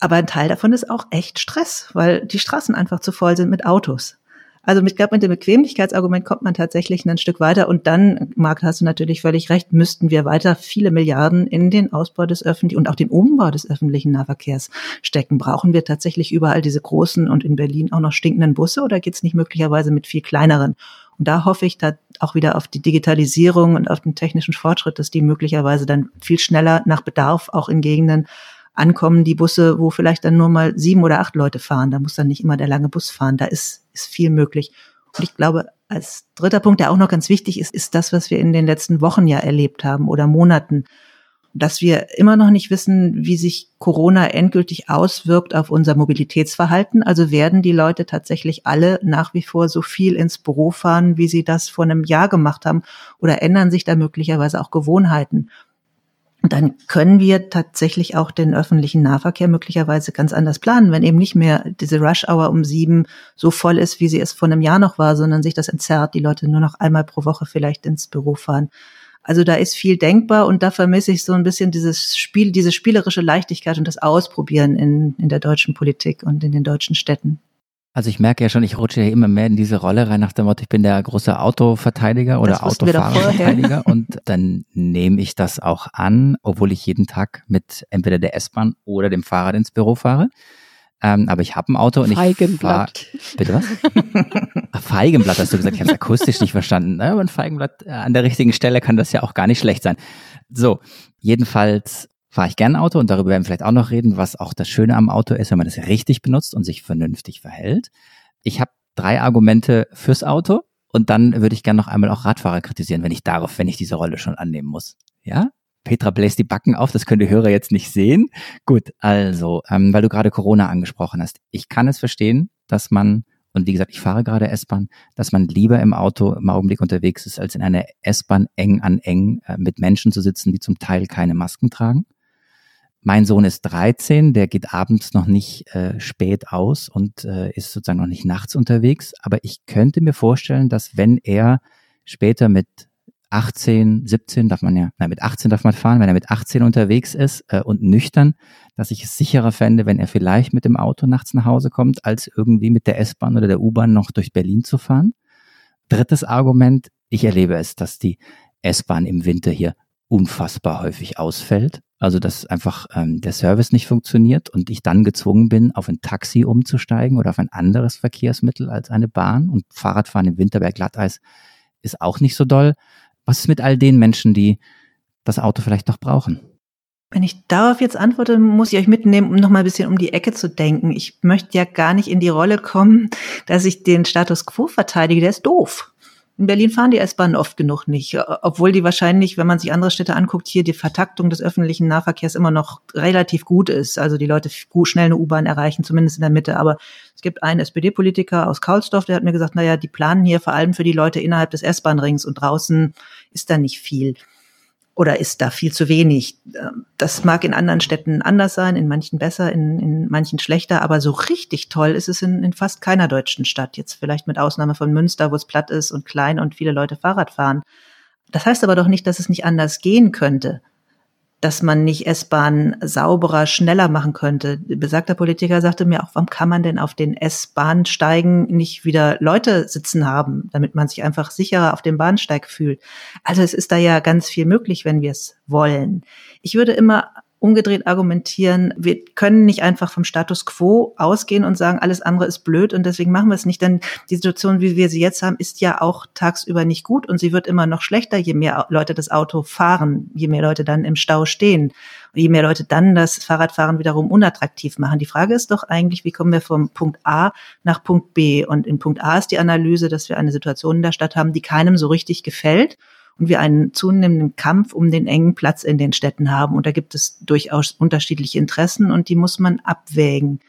Aber ein Teil davon ist auch echt Stress, weil die Straßen einfach zu voll sind mit Autos. Also mit, glaub, mit dem Bequemlichkeitsargument kommt man tatsächlich ein Stück weiter. Und dann, Marc, hast du natürlich völlig recht, müssten wir weiter viele Milliarden in den Ausbau des öffentlichen und auch den Umbau des öffentlichen Nahverkehrs stecken. Brauchen wir tatsächlich überall diese großen und in Berlin auch noch stinkenden Busse oder geht's nicht möglicherweise mit viel kleineren? Und da hoffe ich da auch wieder auf die Digitalisierung und auf den technischen Fortschritt, dass die möglicherweise dann viel schneller nach Bedarf auch in Gegenden ankommen, die Busse, wo vielleicht dann nur mal sieben oder acht Leute fahren. Da muss dann nicht immer der lange Bus fahren. Da ist, ist viel möglich. Und ich glaube, als dritter Punkt, der auch noch ganz wichtig ist, ist das, was wir in den letzten Wochen ja erlebt haben oder Monaten. Dass wir immer noch nicht wissen, wie sich Corona endgültig auswirkt auf unser Mobilitätsverhalten. Also werden die Leute tatsächlich alle nach wie vor so viel ins Büro fahren, wie sie das vor einem Jahr gemacht haben? Oder ändern sich da möglicherweise auch Gewohnheiten? Dann können wir tatsächlich auch den öffentlichen Nahverkehr möglicherweise ganz anders planen, wenn eben nicht mehr diese Rush-Hour um sieben so voll ist, wie sie es vor einem Jahr noch war, sondern sich das entzerrt, die Leute nur noch einmal pro Woche vielleicht ins Büro fahren. Also da ist viel denkbar und da vermisse ich so ein bisschen dieses Spiel, diese spielerische Leichtigkeit und das Ausprobieren in, in der deutschen Politik und in den deutschen Städten. Also ich merke ja schon, ich rutsche ja immer mehr in diese Rolle rein nach dem Motto, ich bin der große Autoverteidiger oder Autofahrerverteidiger und dann nehme ich das auch an, obwohl ich jeden Tag mit entweder der S-Bahn oder dem Fahrrad ins Büro fahre. Ähm, aber ich habe ein Auto und Feigenblatt. ich fahre. Bitte was? Feigenblatt hast du gesagt, ich habe es akustisch nicht verstanden. Ne? Aber ein Feigenblatt äh, an der richtigen Stelle kann das ja auch gar nicht schlecht sein. So, jedenfalls fahre ich gerne Auto und darüber werden wir vielleicht auch noch reden, was auch das Schöne am Auto ist, wenn man das richtig benutzt und sich vernünftig verhält. Ich habe drei Argumente fürs Auto und dann würde ich gerne noch einmal auch Radfahrer kritisieren, wenn ich darauf, wenn ich diese Rolle schon annehmen muss. Ja? Petra bläst die Backen auf, das können die Hörer jetzt nicht sehen. Gut, also, ähm, weil du gerade Corona angesprochen hast. Ich kann es verstehen, dass man, und wie gesagt, ich fahre gerade S-Bahn, dass man lieber im Auto im Augenblick unterwegs ist, als in einer S-Bahn eng an eng äh, mit Menschen zu sitzen, die zum Teil keine Masken tragen. Mein Sohn ist 13, der geht abends noch nicht äh, spät aus und äh, ist sozusagen noch nicht nachts unterwegs. Aber ich könnte mir vorstellen, dass wenn er später mit 18, 17 darf man ja, nein, mit 18 darf man fahren, wenn er mit 18 unterwegs ist äh, und nüchtern, dass ich es sicherer fände, wenn er vielleicht mit dem Auto nachts nach Hause kommt, als irgendwie mit der S-Bahn oder der U-Bahn noch durch Berlin zu fahren. Drittes Argument, ich erlebe es, dass die S-Bahn im Winter hier unfassbar häufig ausfällt. Also dass einfach ähm, der Service nicht funktioniert und ich dann gezwungen bin, auf ein Taxi umzusteigen oder auf ein anderes Verkehrsmittel als eine Bahn. Und Fahrradfahren im Winter bei Glatteis ist auch nicht so doll. Was ist mit all den Menschen, die das Auto vielleicht noch brauchen? Wenn ich darauf jetzt antworte, muss ich euch mitnehmen, um noch mal ein bisschen um die Ecke zu denken. Ich möchte ja gar nicht in die Rolle kommen, dass ich den Status quo verteidige. Der ist doof. In Berlin fahren die S-Bahnen oft genug nicht, obwohl die wahrscheinlich, wenn man sich andere Städte anguckt, hier die Vertaktung des öffentlichen Nahverkehrs immer noch relativ gut ist. Also die Leute schnell eine U-Bahn erreichen, zumindest in der Mitte. Aber es gibt einen SPD-Politiker aus Kaulsdorf, der hat mir gesagt, na ja, die planen hier vor allem für die Leute innerhalb des S-Bahn-Rings und draußen ist da nicht viel oder ist da viel zu wenig? Ähm, das mag in anderen Städten anders sein, in manchen besser, in, in manchen schlechter, aber so richtig toll ist es in, in fast keiner deutschen Stadt. Jetzt vielleicht mit Ausnahme von Münster, wo es platt ist und klein und viele Leute Fahrrad fahren. Das heißt aber doch nicht, dass es nicht anders gehen könnte dass man nicht S-Bahn sauberer, schneller machen könnte. Besagter Politiker sagte mir auch, warum kann man denn auf den S-Bahnsteigen nicht wieder Leute sitzen haben, damit man sich einfach sicherer auf dem Bahnsteig fühlt. Also es ist da ja ganz viel möglich, wenn wir es wollen. Ich würde immer umgedreht argumentieren, wir können nicht einfach vom Status quo ausgehen und sagen, alles andere ist blöd und deswegen machen wir es nicht. Denn die Situation, wie wir sie jetzt haben, ist ja auch tagsüber nicht gut und sie wird immer noch schlechter, je mehr Leute das Auto fahren, je mehr Leute dann im Stau stehen, je mehr Leute dann das Fahrradfahren wiederum unattraktiv machen. Die Frage ist doch eigentlich, wie kommen wir vom Punkt A nach Punkt B? Und in Punkt A ist die Analyse, dass wir eine Situation in der Stadt haben, die keinem so richtig gefällt und wir einen zunehmenden Kampf um den engen Platz in den Städten haben. Und da gibt es durchaus unterschiedliche Interessen und die muss man abwägen.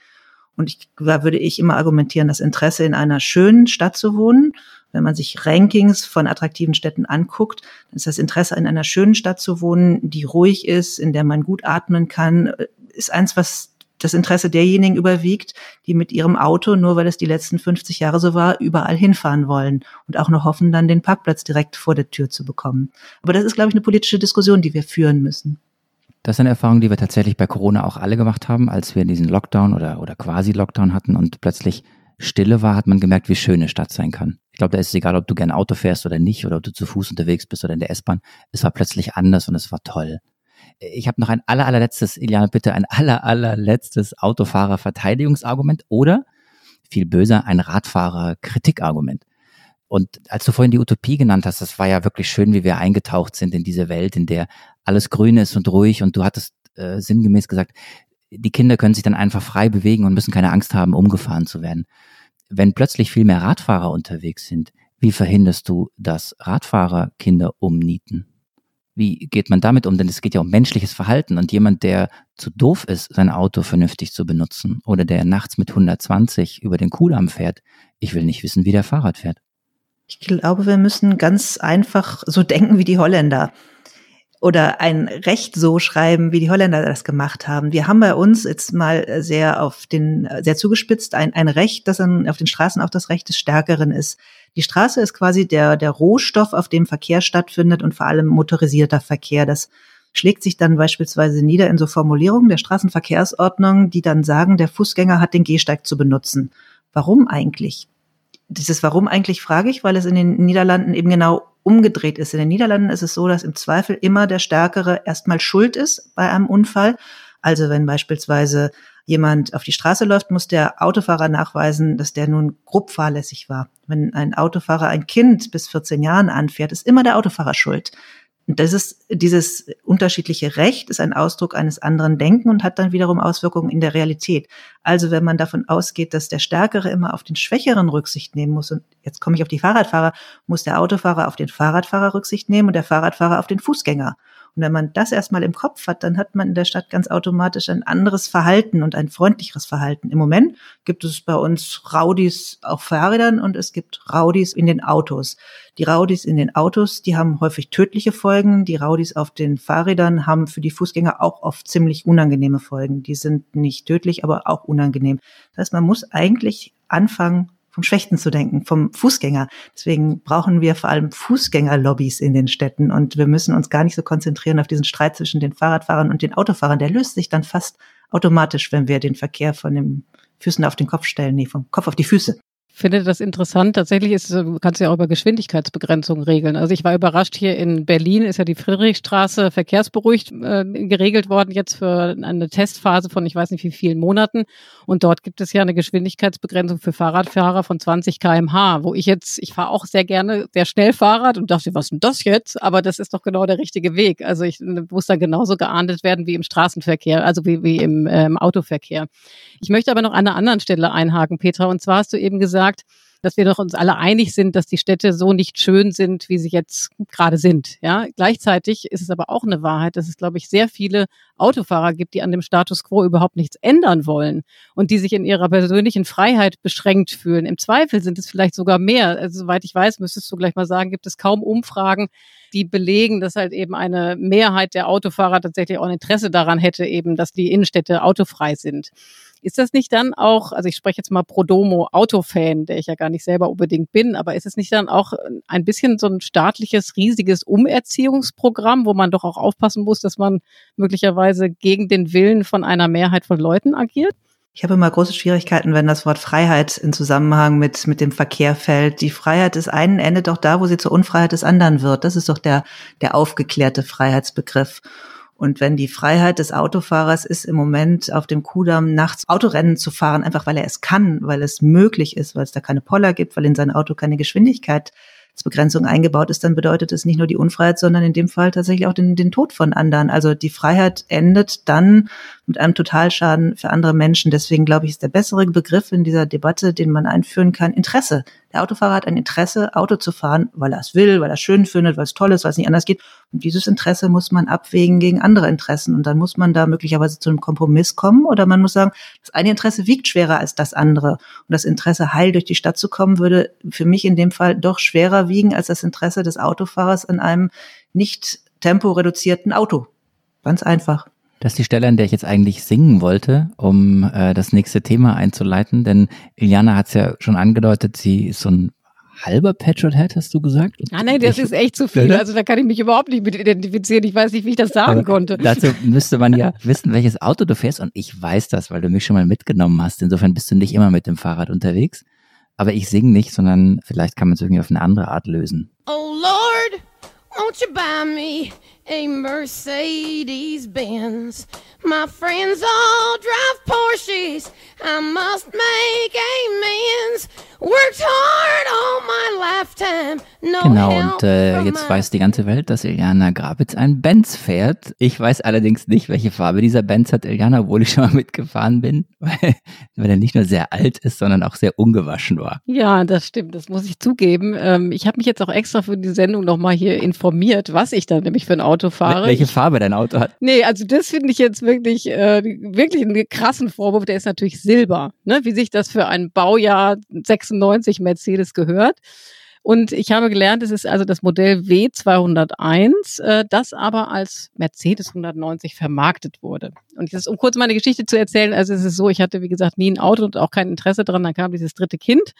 Und ich, da würde ich immer argumentieren, das Interesse in einer schönen Stadt zu wohnen. Wenn man sich Rankings von attraktiven Städten anguckt, dann ist das Interesse in einer schönen Stadt zu wohnen, die ruhig ist, in der man gut atmen kann, ist eins, was das Interesse derjenigen überwiegt, die mit ihrem Auto, nur weil es die letzten 50 Jahre so war, überall hinfahren wollen und auch noch hoffen, dann den Parkplatz direkt vor der Tür zu bekommen. Aber das ist, glaube ich, eine politische Diskussion, die wir führen müssen. Das ist eine Erfahrung, die wir tatsächlich bei Corona auch alle gemacht haben, als wir diesen Lockdown oder, oder quasi Lockdown hatten und plötzlich Stille war, hat man gemerkt, wie schön eine Stadt sein kann. Ich glaube, da ist es egal, ob du gern Auto fährst oder nicht, oder ob du zu Fuß unterwegs bist oder in der S-Bahn. Es war plötzlich anders und es war toll ich habe noch ein aller, allerletztes, Iliana, bitte ein aller, allerletztes Autofahrer-Verteidigungsargument oder viel böser ein Radfahrer-Kritikargument. Und als du vorhin die Utopie genannt hast, das war ja wirklich schön, wie wir eingetaucht sind in diese Welt, in der alles grün ist und ruhig. Und du hattest äh, sinngemäß gesagt, die Kinder können sich dann einfach frei bewegen und müssen keine Angst haben, umgefahren zu werden. Wenn plötzlich viel mehr Radfahrer unterwegs sind, wie verhinderst du, dass Radfahrer Kinder umnieten? Wie geht man damit um? Denn es geht ja um menschliches Verhalten und jemand, der zu doof ist, sein Auto vernünftig zu benutzen oder der nachts mit 120 über den Kudamm fährt, ich will nicht wissen, wie der Fahrrad fährt. Ich glaube, wir müssen ganz einfach so denken wie die Holländer oder ein Recht so schreiben, wie die Holländer das gemacht haben. Wir haben bei uns jetzt mal sehr auf den, sehr zugespitzt, ein, ein Recht, das dann auf den Straßen auch das Recht des Stärkeren ist. Die Straße ist quasi der, der Rohstoff, auf dem Verkehr stattfindet und vor allem motorisierter Verkehr. Das schlägt sich dann beispielsweise nieder in so Formulierungen der Straßenverkehrsordnung, die dann sagen, der Fußgänger hat den Gehsteig zu benutzen. warum eigentlich? Dieses Warum eigentlich frage ich, weil es in den Niederlanden eben genau umgedreht ist. In den Niederlanden ist es so, dass im Zweifel immer der Stärkere erstmal schuld ist bei einem Unfall. Also wenn beispielsweise jemand auf die Straße läuft, muss der Autofahrer nachweisen, dass der nun grob fahrlässig war. Wenn ein Autofahrer ein Kind bis 14 Jahren anfährt, ist immer der Autofahrer schuld. Und das ist, dieses unterschiedliche Recht ist ein Ausdruck eines anderen Denken und hat dann wiederum Auswirkungen in der Realität. Also wenn man davon ausgeht, dass der Stärkere immer auf den Schwächeren Rücksicht nehmen muss, und jetzt komme ich auf die Fahrradfahrer, muss der Autofahrer auf den Fahrradfahrer Rücksicht nehmen und der Fahrradfahrer auf den Fußgänger. Und wenn man das erstmal im Kopf hat, dann hat man in der Stadt ganz automatisch ein anderes Verhalten und ein freundlicheres Verhalten. Im Moment gibt es bei uns Raudis auf Fahrrädern und es gibt Raudis in den Autos. Die Raudis in den Autos, die haben häufig tödliche Folgen. Die Raudis auf den Fahrrädern haben für die Fußgänger auch oft ziemlich unangenehme Folgen. Die sind nicht tödlich, aber auch unangenehm. Das heißt, man muss eigentlich anfangen, vom Schwächten zu denken, vom Fußgänger. Deswegen brauchen wir vor allem Fußgängerlobbys in den Städten und wir müssen uns gar nicht so konzentrieren auf diesen Streit zwischen den Fahrradfahrern und den Autofahrern. Der löst sich dann fast automatisch, wenn wir den Verkehr von den Füßen auf den Kopf stellen, nee, vom Kopf auf die Füße finde das interessant. Tatsächlich ist, kannst du ja auch über Geschwindigkeitsbegrenzung regeln. Also ich war überrascht, hier in Berlin ist ja die Friedrichstraße verkehrsberuhigt äh, geregelt worden, jetzt für eine Testphase von ich weiß nicht wie vielen Monaten. Und dort gibt es ja eine Geschwindigkeitsbegrenzung für Fahrradfahrer von 20 kmh, wo ich jetzt, ich fahre auch sehr gerne sehr schnell Fahrrad und dachte, was ist denn das jetzt? Aber das ist doch genau der richtige Weg. Also ich muss da genauso geahndet werden wie im Straßenverkehr, also wie, wie im ähm, Autoverkehr. Ich möchte aber noch an einer anderen Stelle einhaken, Petra. Und zwar hast du eben gesagt, gesagt, dass wir doch uns alle einig sind, dass die Städte so nicht schön sind, wie sie jetzt gerade sind. Ja, gleichzeitig ist es aber auch eine Wahrheit, dass es, glaube ich, sehr viele Autofahrer gibt, die an dem Status quo überhaupt nichts ändern wollen und die sich in ihrer persönlichen Freiheit beschränkt fühlen. Im Zweifel sind es vielleicht sogar mehr. Also, soweit ich weiß, müsstest du gleich mal sagen, gibt es kaum Umfragen, die belegen, dass halt eben eine Mehrheit der Autofahrer tatsächlich auch ein Interesse daran hätte, eben, dass die Innenstädte autofrei sind. Ist das nicht dann auch, also ich spreche jetzt mal pro Domo Autofan, der ich ja gar nicht selber unbedingt bin, aber ist es nicht dann auch ein bisschen so ein staatliches, riesiges Umerziehungsprogramm, wo man doch auch aufpassen muss, dass man möglicherweise gegen den Willen von einer Mehrheit von Leuten agiert? Ich habe immer große Schwierigkeiten, wenn das Wort Freiheit in Zusammenhang mit, mit dem Verkehr fällt. Die Freiheit des einen endet doch da, wo sie zur Unfreiheit des anderen wird. Das ist doch der, der aufgeklärte Freiheitsbegriff. Und wenn die Freiheit des Autofahrers ist, im Moment auf dem Kudamm nachts Autorennen zu fahren, einfach weil er es kann, weil es möglich ist, weil es da keine Poller gibt, weil in sein Auto keine Geschwindigkeit Begrenzung eingebaut ist, dann bedeutet es nicht nur die Unfreiheit, sondern in dem Fall tatsächlich auch den, den Tod von anderen. Also die Freiheit endet dann mit einem Totalschaden für andere Menschen. Deswegen glaube ich, ist der bessere Begriff in dieser Debatte, den man einführen kann, Interesse. Der Autofahrer hat ein Interesse, Auto zu fahren, weil er es will, weil er es schön findet, weil es toll ist, weil es nicht anders geht. Und dieses Interesse muss man abwägen gegen andere Interessen. Und dann muss man da möglicherweise zu einem Kompromiss kommen oder man muss sagen, das eine Interesse wiegt schwerer als das andere. Und das Interesse, heil durch die Stadt zu kommen, würde für mich in dem Fall doch schwerer wiegen als das Interesse des Autofahrers an einem nicht temporeduzierten Auto. Ganz einfach. Das ist die Stelle, an der ich jetzt eigentlich singen wollte, um äh, das nächste Thema einzuleiten. Denn Iliana hat es ja schon angedeutet, sie ist so ein halber Petrolhead, hast du gesagt? Ah, nein, das ich, ist echt zu viel. Also da kann ich mich überhaupt nicht mit identifizieren. Ich weiß nicht, wie ich das sagen konnte. Dazu müsste man ja wissen, welches Auto du fährst. Und ich weiß das, weil du mich schon mal mitgenommen hast. Insofern bist du nicht immer mit dem Fahrrad unterwegs. Aber ich singe nicht, sondern vielleicht kann man es irgendwie auf eine andere Art lösen. Oh Lord, won't you buy me a Mercedes Benz? My friends all drive Porsches. I must make amends. Worked hard all my lifetime. No genau, und äh, jetzt weiß die ganze Welt, dass Iliana Grabitz ein Benz fährt. Ich weiß allerdings nicht, welche Farbe dieser Benz hat Iliana, obwohl ich schon mal mitgefahren bin, weil, weil er nicht nur sehr alt ist, sondern auch sehr ungewaschen war. Ja, das stimmt, das muss ich zugeben. Ähm, ich habe mich jetzt auch extra für die Sendung nochmal hier informiert, was ich da nämlich für ein Auto fahre. Welche Farbe dein Auto hat? Nee, also das finde ich jetzt wirklich, äh, wirklich einen krassen Vorwurf. Der ist natürlich Silber, ne? wie sich das für ein Baujahr 96 Mercedes gehört. Und ich habe gelernt, es ist also das Modell W201, äh, das aber als Mercedes 190 vermarktet wurde. Und jetzt, um kurz meine Geschichte zu erzählen, also es ist so, ich hatte, wie gesagt, nie ein Auto und auch kein Interesse dran. Dann kam dieses dritte Kind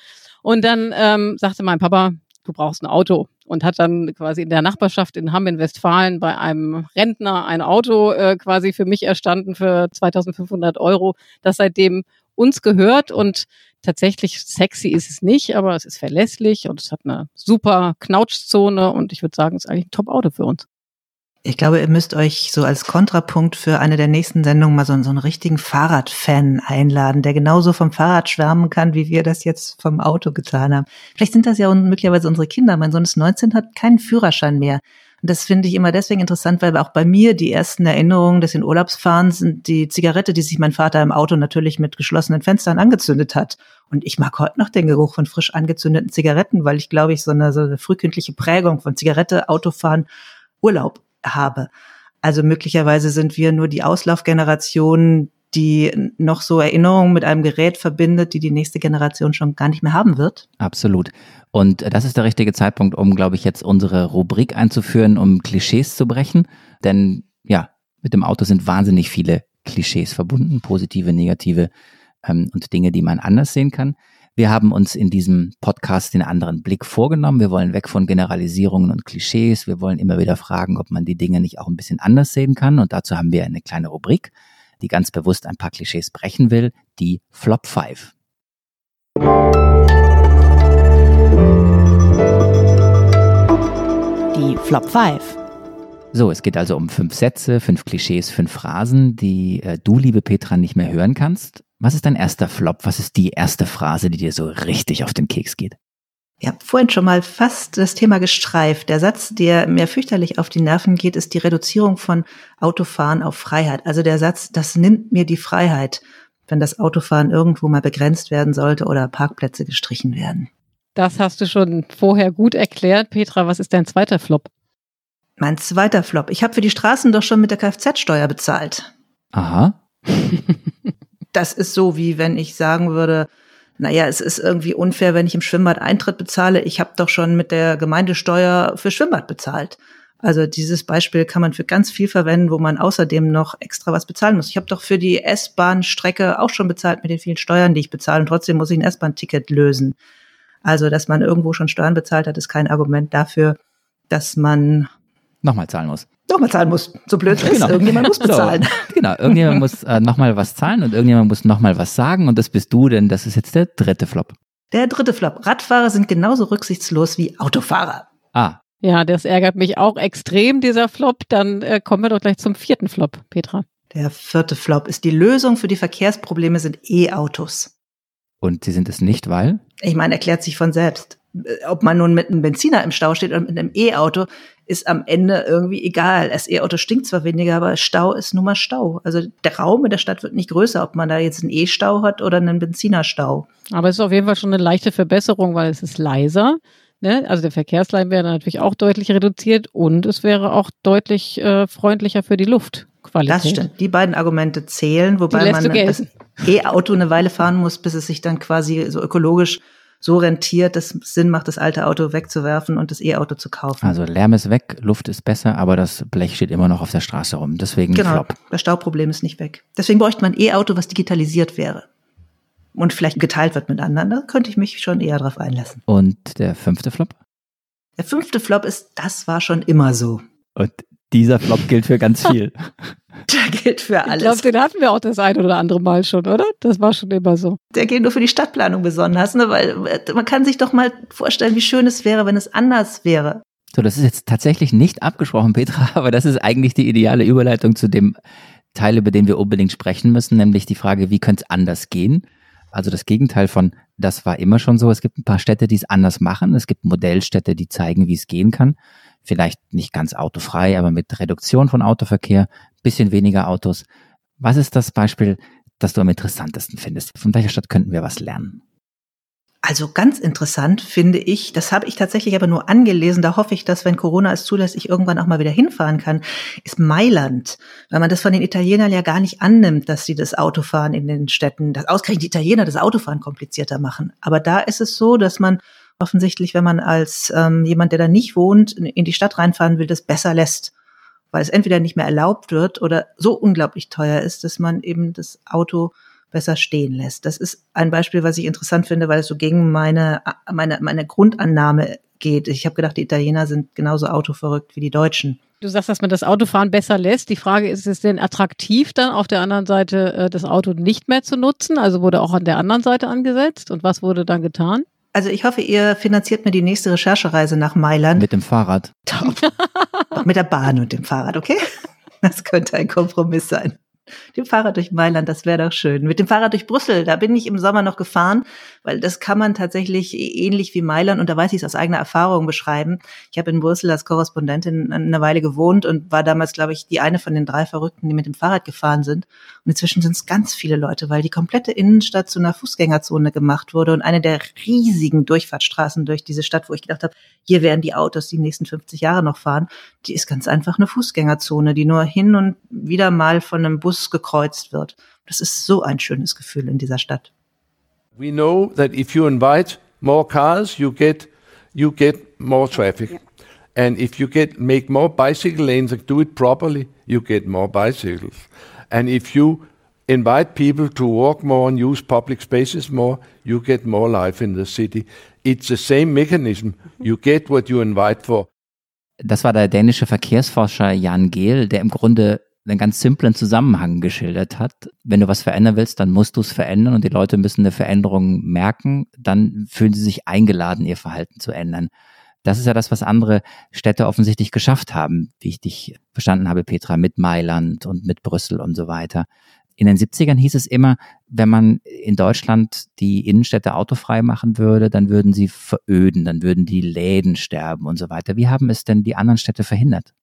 und dann ähm, sagte mein Papa, du brauchst ein Auto. Und hat dann quasi in der Nachbarschaft in Hamm in Westfalen bei einem Rentner ein Auto äh, quasi für mich erstanden für 2500 Euro, das seitdem uns gehört. Und tatsächlich sexy ist es nicht, aber es ist verlässlich und es hat eine super Knautschzone. Und ich würde sagen, es ist eigentlich ein Top-Auto für uns. Ich glaube, ihr müsst euch so als Kontrapunkt für eine der nächsten Sendungen mal so, so einen richtigen Fahrradfan einladen, der genauso vom Fahrrad schwärmen kann, wie wir das jetzt vom Auto getan haben. Vielleicht sind das ja möglicherweise unsere Kinder. Mein Sohn ist 19, hat keinen Führerschein mehr. Und das finde ich immer deswegen interessant, weil auch bei mir die ersten Erinnerungen des in Urlaubsfahrens sind die Zigarette, die sich mein Vater im Auto natürlich mit geschlossenen Fenstern angezündet hat. Und ich mag heute noch den Geruch von frisch angezündeten Zigaretten, weil ich glaube ich so eine, so eine frühkindliche Prägung von Zigarette, Autofahren, Urlaub habe. Also möglicherweise sind wir nur die Auslaufgeneration, die noch so Erinnerungen mit einem Gerät verbindet, die die nächste Generation schon gar nicht mehr haben wird. Absolut. Und das ist der richtige Zeitpunkt, um, glaube ich, jetzt unsere Rubrik einzuführen, um Klischees zu brechen. Denn ja, mit dem Auto sind wahnsinnig viele Klischees verbunden, positive, negative ähm, und Dinge, die man anders sehen kann. Wir haben uns in diesem Podcast den anderen Blick vorgenommen. Wir wollen weg von Generalisierungen und Klischees. Wir wollen immer wieder fragen, ob man die Dinge nicht auch ein bisschen anders sehen kann. Und dazu haben wir eine kleine Rubrik, die ganz bewusst ein paar Klischees brechen will, die Flop 5. Die Flop 5. So, es geht also um fünf Sätze, fünf Klischees, fünf Phrasen, die äh, du, liebe Petra, nicht mehr hören kannst. Was ist dein erster Flop? Was ist die erste Phrase, die dir so richtig auf den Keks geht? Ja, vorhin schon mal fast das Thema gestreift. Der Satz, der mir fürchterlich auf die Nerven geht, ist die Reduzierung von Autofahren auf Freiheit. Also der Satz, das nimmt mir die Freiheit, wenn das Autofahren irgendwo mal begrenzt werden sollte oder Parkplätze gestrichen werden. Das hast du schon vorher gut erklärt. Petra, was ist dein zweiter Flop? Mein zweiter Flop. Ich habe für die Straßen doch schon mit der Kfz-Steuer bezahlt. Aha. das ist so, wie wenn ich sagen würde, naja, es ist irgendwie unfair, wenn ich im Schwimmbad Eintritt bezahle. Ich habe doch schon mit der Gemeindesteuer für Schwimmbad bezahlt. Also dieses Beispiel kann man für ganz viel verwenden, wo man außerdem noch extra was bezahlen muss. Ich habe doch für die S-Bahn-Strecke auch schon bezahlt mit den vielen Steuern, die ich bezahle und trotzdem muss ich ein S-Bahn-Ticket lösen. Also, dass man irgendwo schon Steuern bezahlt hat, ist kein Argument dafür, dass man nochmal zahlen muss. Nochmal zahlen muss. So blöd ist, genau. irgendjemand muss bezahlen. So, genau, irgendjemand muss äh, nochmal was zahlen und irgendjemand muss nochmal was sagen und das bist du, denn das ist jetzt der dritte Flop. Der dritte Flop. Radfahrer sind genauso rücksichtslos wie Autofahrer. Ah. Ja, das ärgert mich auch extrem, dieser Flop. Dann äh, kommen wir doch gleich zum vierten Flop, Petra. Der vierte Flop ist die Lösung für die Verkehrsprobleme sind E-Autos. Und sie sind es nicht, weil? Ich meine, erklärt sich von selbst. Äh, ob man nun mit einem Benziner im Stau steht oder mit einem E-Auto, ist am Ende irgendwie egal. Das E-Auto stinkt zwar weniger, aber Stau ist nun mal Stau. Also der Raum in der Stadt wird nicht größer, ob man da jetzt einen E-Stau hat oder einen Benzinerstau. Aber es ist auf jeden Fall schon eine leichte Verbesserung, weil es ist leiser. Ne? Also der Verkehrslärm wäre natürlich auch deutlich reduziert und es wäre auch deutlich äh, freundlicher für die Luftqualität. Das stimmt. Die beiden Argumente zählen, wobei man das E-Auto eine Weile fahren muss, bis es sich dann quasi so ökologisch so rentiert, dass es Sinn macht, das alte Auto wegzuwerfen und das E-Auto zu kaufen. Also Lärm ist weg, Luft ist besser, aber das Blech steht immer noch auf der Straße rum. Deswegen genau, Flop. das Stauproblem ist nicht weg. Deswegen bräuchte man ein E-Auto, was digitalisiert wäre und vielleicht geteilt wird mit anderen. Da könnte ich mich schon eher drauf einlassen. Und der fünfte Flop? Der fünfte Flop ist, das war schon immer so. Und dieser Flop gilt für ganz viel. Der gilt für alles. Ich glaube, den hatten wir auch das ein oder andere Mal schon, oder? Das war schon immer so. Der gilt nur für die Stadtplanung besonders, ne? weil äh, man kann sich doch mal vorstellen, wie schön es wäre, wenn es anders wäre. So, das ist jetzt tatsächlich nicht abgesprochen, Petra, aber das ist eigentlich die ideale Überleitung zu dem Teil, über den wir unbedingt sprechen müssen, nämlich die Frage, wie könnte es anders gehen? Also das Gegenteil von, das war immer schon so. Es gibt ein paar Städte, die es anders machen. Es gibt Modellstädte, die zeigen, wie es gehen kann. Vielleicht nicht ganz autofrei, aber mit Reduktion von Autoverkehr, bisschen weniger Autos. Was ist das Beispiel, das du am interessantesten findest? Von welcher Stadt könnten wir was lernen? Also ganz interessant finde ich, das habe ich tatsächlich aber nur angelesen, da hoffe ich, dass, wenn Corona es zulässt, ich irgendwann auch mal wieder hinfahren kann, ist Mailand. Weil man das von den Italienern ja gar nicht annimmt, dass sie das Autofahren in den Städten, dass ausgerechnet die Italiener das Autofahren komplizierter machen. Aber da ist es so, dass man offensichtlich, wenn man als ähm, jemand, der da nicht wohnt, in die Stadt reinfahren will, das besser lässt weil es entweder nicht mehr erlaubt wird oder so unglaublich teuer ist, dass man eben das Auto besser stehen lässt. Das ist ein Beispiel, was ich interessant finde, weil es so gegen meine, meine, meine Grundannahme geht. Ich habe gedacht, die Italiener sind genauso autoverrückt wie die Deutschen. Du sagst, dass man das Autofahren besser lässt. Die Frage ist, ist es denn attraktiv dann auf der anderen Seite äh, das Auto nicht mehr zu nutzen? Also wurde auch an der anderen Seite angesetzt und was wurde dann getan? Also ich hoffe, ihr finanziert mir die nächste Recherchereise nach Mailand. Mit dem Fahrrad. Top. mit der Bahn und dem Fahrrad, okay? Das könnte ein Kompromiss sein. Dem Fahrrad durch Mailand, das wäre doch schön. Mit dem Fahrrad durch Brüssel, da bin ich im Sommer noch gefahren, weil das kann man tatsächlich ähnlich wie Mailand, und da weiß ich es aus eigener Erfahrung beschreiben. Ich habe in Brüssel als Korrespondentin eine Weile gewohnt und war damals, glaube ich, die eine von den drei Verrückten, die mit dem Fahrrad gefahren sind. Und inzwischen sind es ganz viele Leute, weil die komplette Innenstadt zu einer Fußgängerzone gemacht wurde und eine der riesigen Durchfahrtsstraßen durch diese Stadt, wo ich gedacht habe, hier werden die Autos die nächsten 50 Jahre noch fahren, die ist ganz einfach eine Fußgängerzone, die nur hin und wieder mal von einem Bus gekreuzt wird. Das ist so ein schönes Gefühl in dieser Stadt. We know that if you invite more cars, you get you get more traffic. Yeah. And if you get make more bicycle lanes and do it properly, you get more bicycles. And if you invite people to walk more and use public spaces more, you get more life in the city. It's the same mechanism. You get what you invite for. Das war der dänische Verkehrsforscher Jan Gehl, der im Grunde einen ganz simplen Zusammenhang geschildert hat. Wenn du was verändern willst, dann musst du es verändern und die Leute müssen eine Veränderung merken, dann fühlen sie sich eingeladen, ihr Verhalten zu ändern. Das ist ja das, was andere Städte offensichtlich geschafft haben, wie ich dich verstanden habe, Petra, mit Mailand und mit Brüssel und so weiter. In den 70ern hieß es immer, wenn man in Deutschland die Innenstädte autofrei machen würde, dann würden sie veröden, dann würden die Läden sterben und so weiter. Wie haben es denn die anderen Städte verhindert?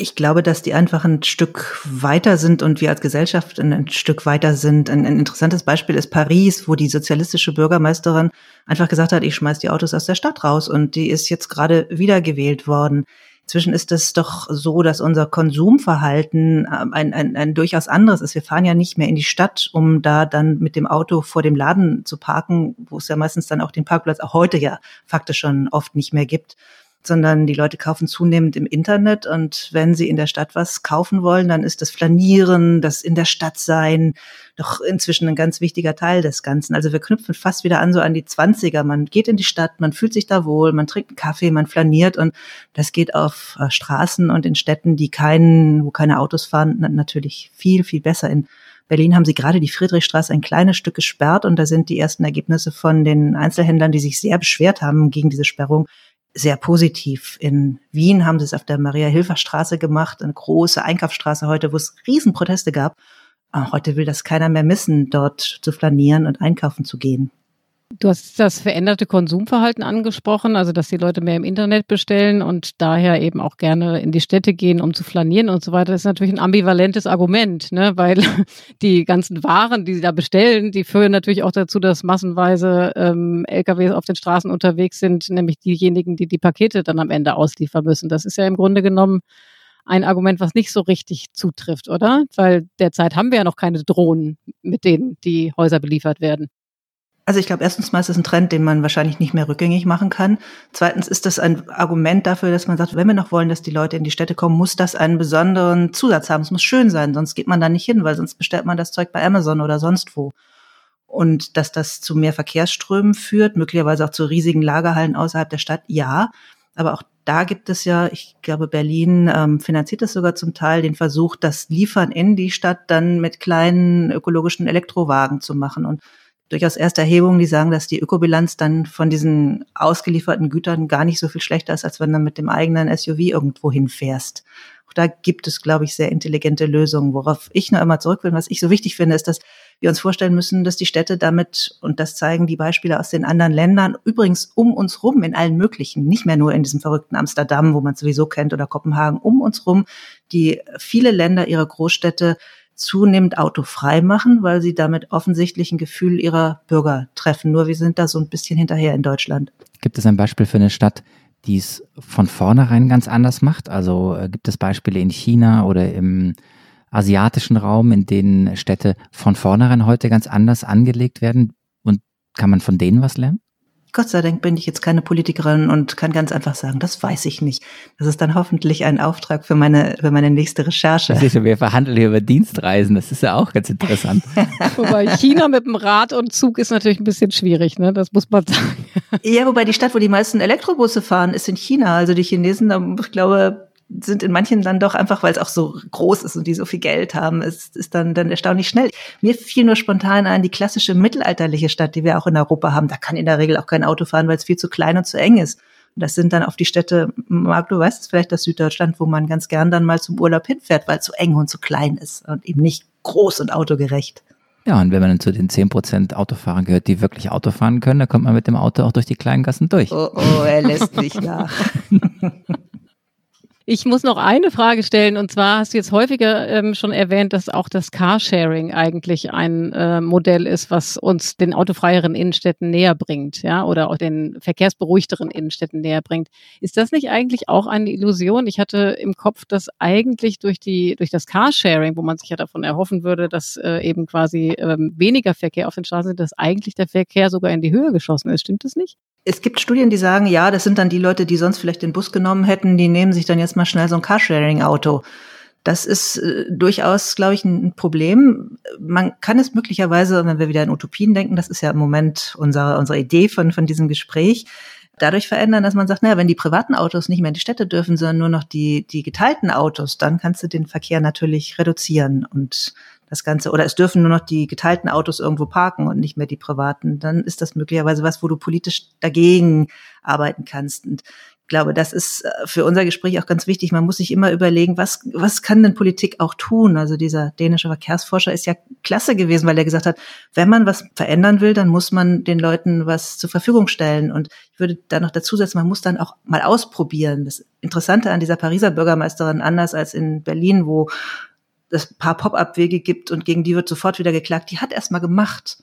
Ich glaube, dass die einfach ein Stück weiter sind und wir als Gesellschaft ein, Stück weiter sind. Ein, ein, interessantes Beispiel ist Paris, wo die sozialistische Bürgermeisterin einfach gesagt hat, ich schmeiß die Autos aus der Stadt raus und die ist jetzt gerade wiedergewählt worden. Inzwischen ist es doch so, dass unser Konsumverhalten ähm, ein, ein, ein durchaus anderes ist. Wir fahren ja nicht mehr in die Stadt, um da dann mit dem Auto vor dem Laden zu parken, wo es ja meistens dann auch den Parkplatz auch heute ja faktisch schon oft nicht mehr gibt sondern die Leute kaufen zunehmend im Internet und wenn sie in der Stadt was kaufen wollen, dann ist das Flanieren, das in der Stadt sein, doch inzwischen ein ganz wichtiger Teil des Ganzen. Also wir knüpfen fast wieder an so an die Zwanziger. Man geht in die Stadt, man fühlt sich da wohl, man trinkt einen Kaffee, man flaniert und das geht auf äh, Straßen und in Städten, die keinen, wo keine Autos fahren, natürlich viel, viel besser. In Berlin haben sie gerade die Friedrichstraße ein kleines Stück gesperrt und da sind die ersten Ergebnisse von den Einzelhändlern, die sich sehr beschwert haben gegen diese Sperrung, sehr positiv. In Wien haben sie es auf der Maria-Hilfer-Straße gemacht, eine große Einkaufsstraße heute, wo es Riesenproteste gab. Heute will das keiner mehr missen, dort zu flanieren und einkaufen zu gehen. Du hast das veränderte Konsumverhalten angesprochen, also dass die Leute mehr im Internet bestellen und daher eben auch gerne in die Städte gehen, um zu flanieren und so weiter. Das ist natürlich ein ambivalentes Argument, ne? weil die ganzen Waren, die sie da bestellen, die führen natürlich auch dazu, dass massenweise ähm, LKWs auf den Straßen unterwegs sind, nämlich diejenigen, die die Pakete dann am Ende ausliefern müssen. Das ist ja im Grunde genommen ein Argument, was nicht so richtig zutrifft, oder? Weil derzeit haben wir ja noch keine Drohnen, mit denen die Häuser beliefert werden. Also ich glaube, erstens mal ist es ein Trend, den man wahrscheinlich nicht mehr rückgängig machen kann. Zweitens ist das ein Argument dafür, dass man sagt, wenn wir noch wollen, dass die Leute in die Städte kommen, muss das einen besonderen Zusatz haben. Es muss schön sein, sonst geht man da nicht hin, weil sonst bestellt man das Zeug bei Amazon oder sonst wo. Und dass das zu mehr Verkehrsströmen führt, möglicherweise auch zu riesigen Lagerhallen außerhalb der Stadt, ja. Aber auch da gibt es ja, ich glaube, Berlin ähm, finanziert es sogar zum Teil, den Versuch, das Liefern in die Stadt dann mit kleinen ökologischen Elektrowagen zu machen. Und durchaus erste Erhebungen, die sagen, dass die Ökobilanz dann von diesen ausgelieferten Gütern gar nicht so viel schlechter ist, als wenn du mit dem eigenen SUV irgendwo hinfährst. Auch da gibt es, glaube ich, sehr intelligente Lösungen. Worauf ich nur immer zurück will, was ich so wichtig finde, ist, dass wir uns vorstellen müssen, dass die Städte damit, und das zeigen die Beispiele aus den anderen Ländern, übrigens um uns rum in allen möglichen, nicht mehr nur in diesem verrückten Amsterdam, wo man sowieso kennt, oder Kopenhagen, um uns rum, die viele Länder ihre Großstädte zunehmend autofrei machen, weil sie damit offensichtlich ein Gefühl ihrer Bürger treffen. Nur wir sind da so ein bisschen hinterher in Deutschland. Gibt es ein Beispiel für eine Stadt, die es von vornherein ganz anders macht? Also äh, gibt es Beispiele in China oder im asiatischen Raum, in denen Städte von vornherein heute ganz anders angelegt werden? Und kann man von denen was lernen? Gott sei Dank bin ich jetzt keine Politikerin und kann ganz einfach sagen, das weiß ich nicht. Das ist dann hoffentlich ein Auftrag für meine, für meine nächste Recherche. Das ist ja, wir verhandeln hier über Dienstreisen, das ist ja auch ganz interessant. wobei China mit dem Rad und Zug ist natürlich ein bisschen schwierig, ne? das muss man sagen. Ja, wobei die Stadt, wo die meisten Elektrobusse fahren, ist in China. Also die Chinesen, ich glaube, sind in manchen dann doch einfach, weil es auch so groß ist und die so viel Geld haben, ist, ist dann, dann erstaunlich schnell. Mir fiel nur spontan ein, die klassische mittelalterliche Stadt, die wir auch in Europa haben, da kann in der Regel auch kein Auto fahren, weil es viel zu klein und zu eng ist. Und das sind dann auf die Städte, Marc, du weißt es vielleicht, das Süddeutschland, wo man ganz gern dann mal zum Urlaub hinfährt, weil es zu eng und zu klein ist und eben nicht groß und autogerecht. Ja, und wenn man dann zu den 10% Autofahrern gehört, die wirklich Auto fahren können, dann kommt man mit dem Auto auch durch die kleinen Gassen durch. Oh, oh, er lässt mich nach. Ich muss noch eine Frage stellen und zwar hast du jetzt häufiger ähm, schon erwähnt, dass auch das Carsharing eigentlich ein äh, Modell ist, was uns den autofreieren Innenstädten näher bringt, ja, oder auch den verkehrsberuhigteren Innenstädten näher bringt. Ist das nicht eigentlich auch eine Illusion? Ich hatte im Kopf, dass eigentlich durch die durch das Carsharing, wo man sich ja davon erhoffen würde, dass äh, eben quasi ähm, weniger Verkehr auf den Straßen sind, dass eigentlich der Verkehr sogar in die Höhe geschossen ist. Stimmt das nicht? Es gibt Studien, die sagen, ja, das sind dann die Leute, die sonst vielleicht den Bus genommen hätten, die nehmen sich dann jetzt mal schnell so ein Carsharing-Auto. Das ist äh, durchaus, glaube ich, ein Problem. Man kann es möglicherweise, wenn wir wieder in Utopien denken, das ist ja im Moment unsere, unsere Idee von, von diesem Gespräch, dadurch verändern, dass man sagt, naja, wenn die privaten Autos nicht mehr in die Städte dürfen, sondern nur noch die, die geteilten Autos, dann kannst du den Verkehr natürlich reduzieren und das Ganze, oder es dürfen nur noch die geteilten Autos irgendwo parken und nicht mehr die privaten, dann ist das möglicherweise was, wo du politisch dagegen arbeiten kannst. Und ich glaube, das ist äh, für unser Gespräch auch ganz wichtig. Man muss sich immer überlegen, was, was kann denn Politik auch tun? Also dieser dänische Verkehrsforscher ist ja klasse gewesen, weil er gesagt hat, wenn man was verändern will, dann muss man den Leuten was zur Verfügung stellen. Und ich würde da noch dazu setzen, man muss dann auch mal ausprobieren. Das Interessante an dieser Pariser Bürgermeisterin, anders als in Berlin, wo es paar Pop-up-Wege gibt und gegen die wird sofort wieder geklagt, die hat erstmal gemacht.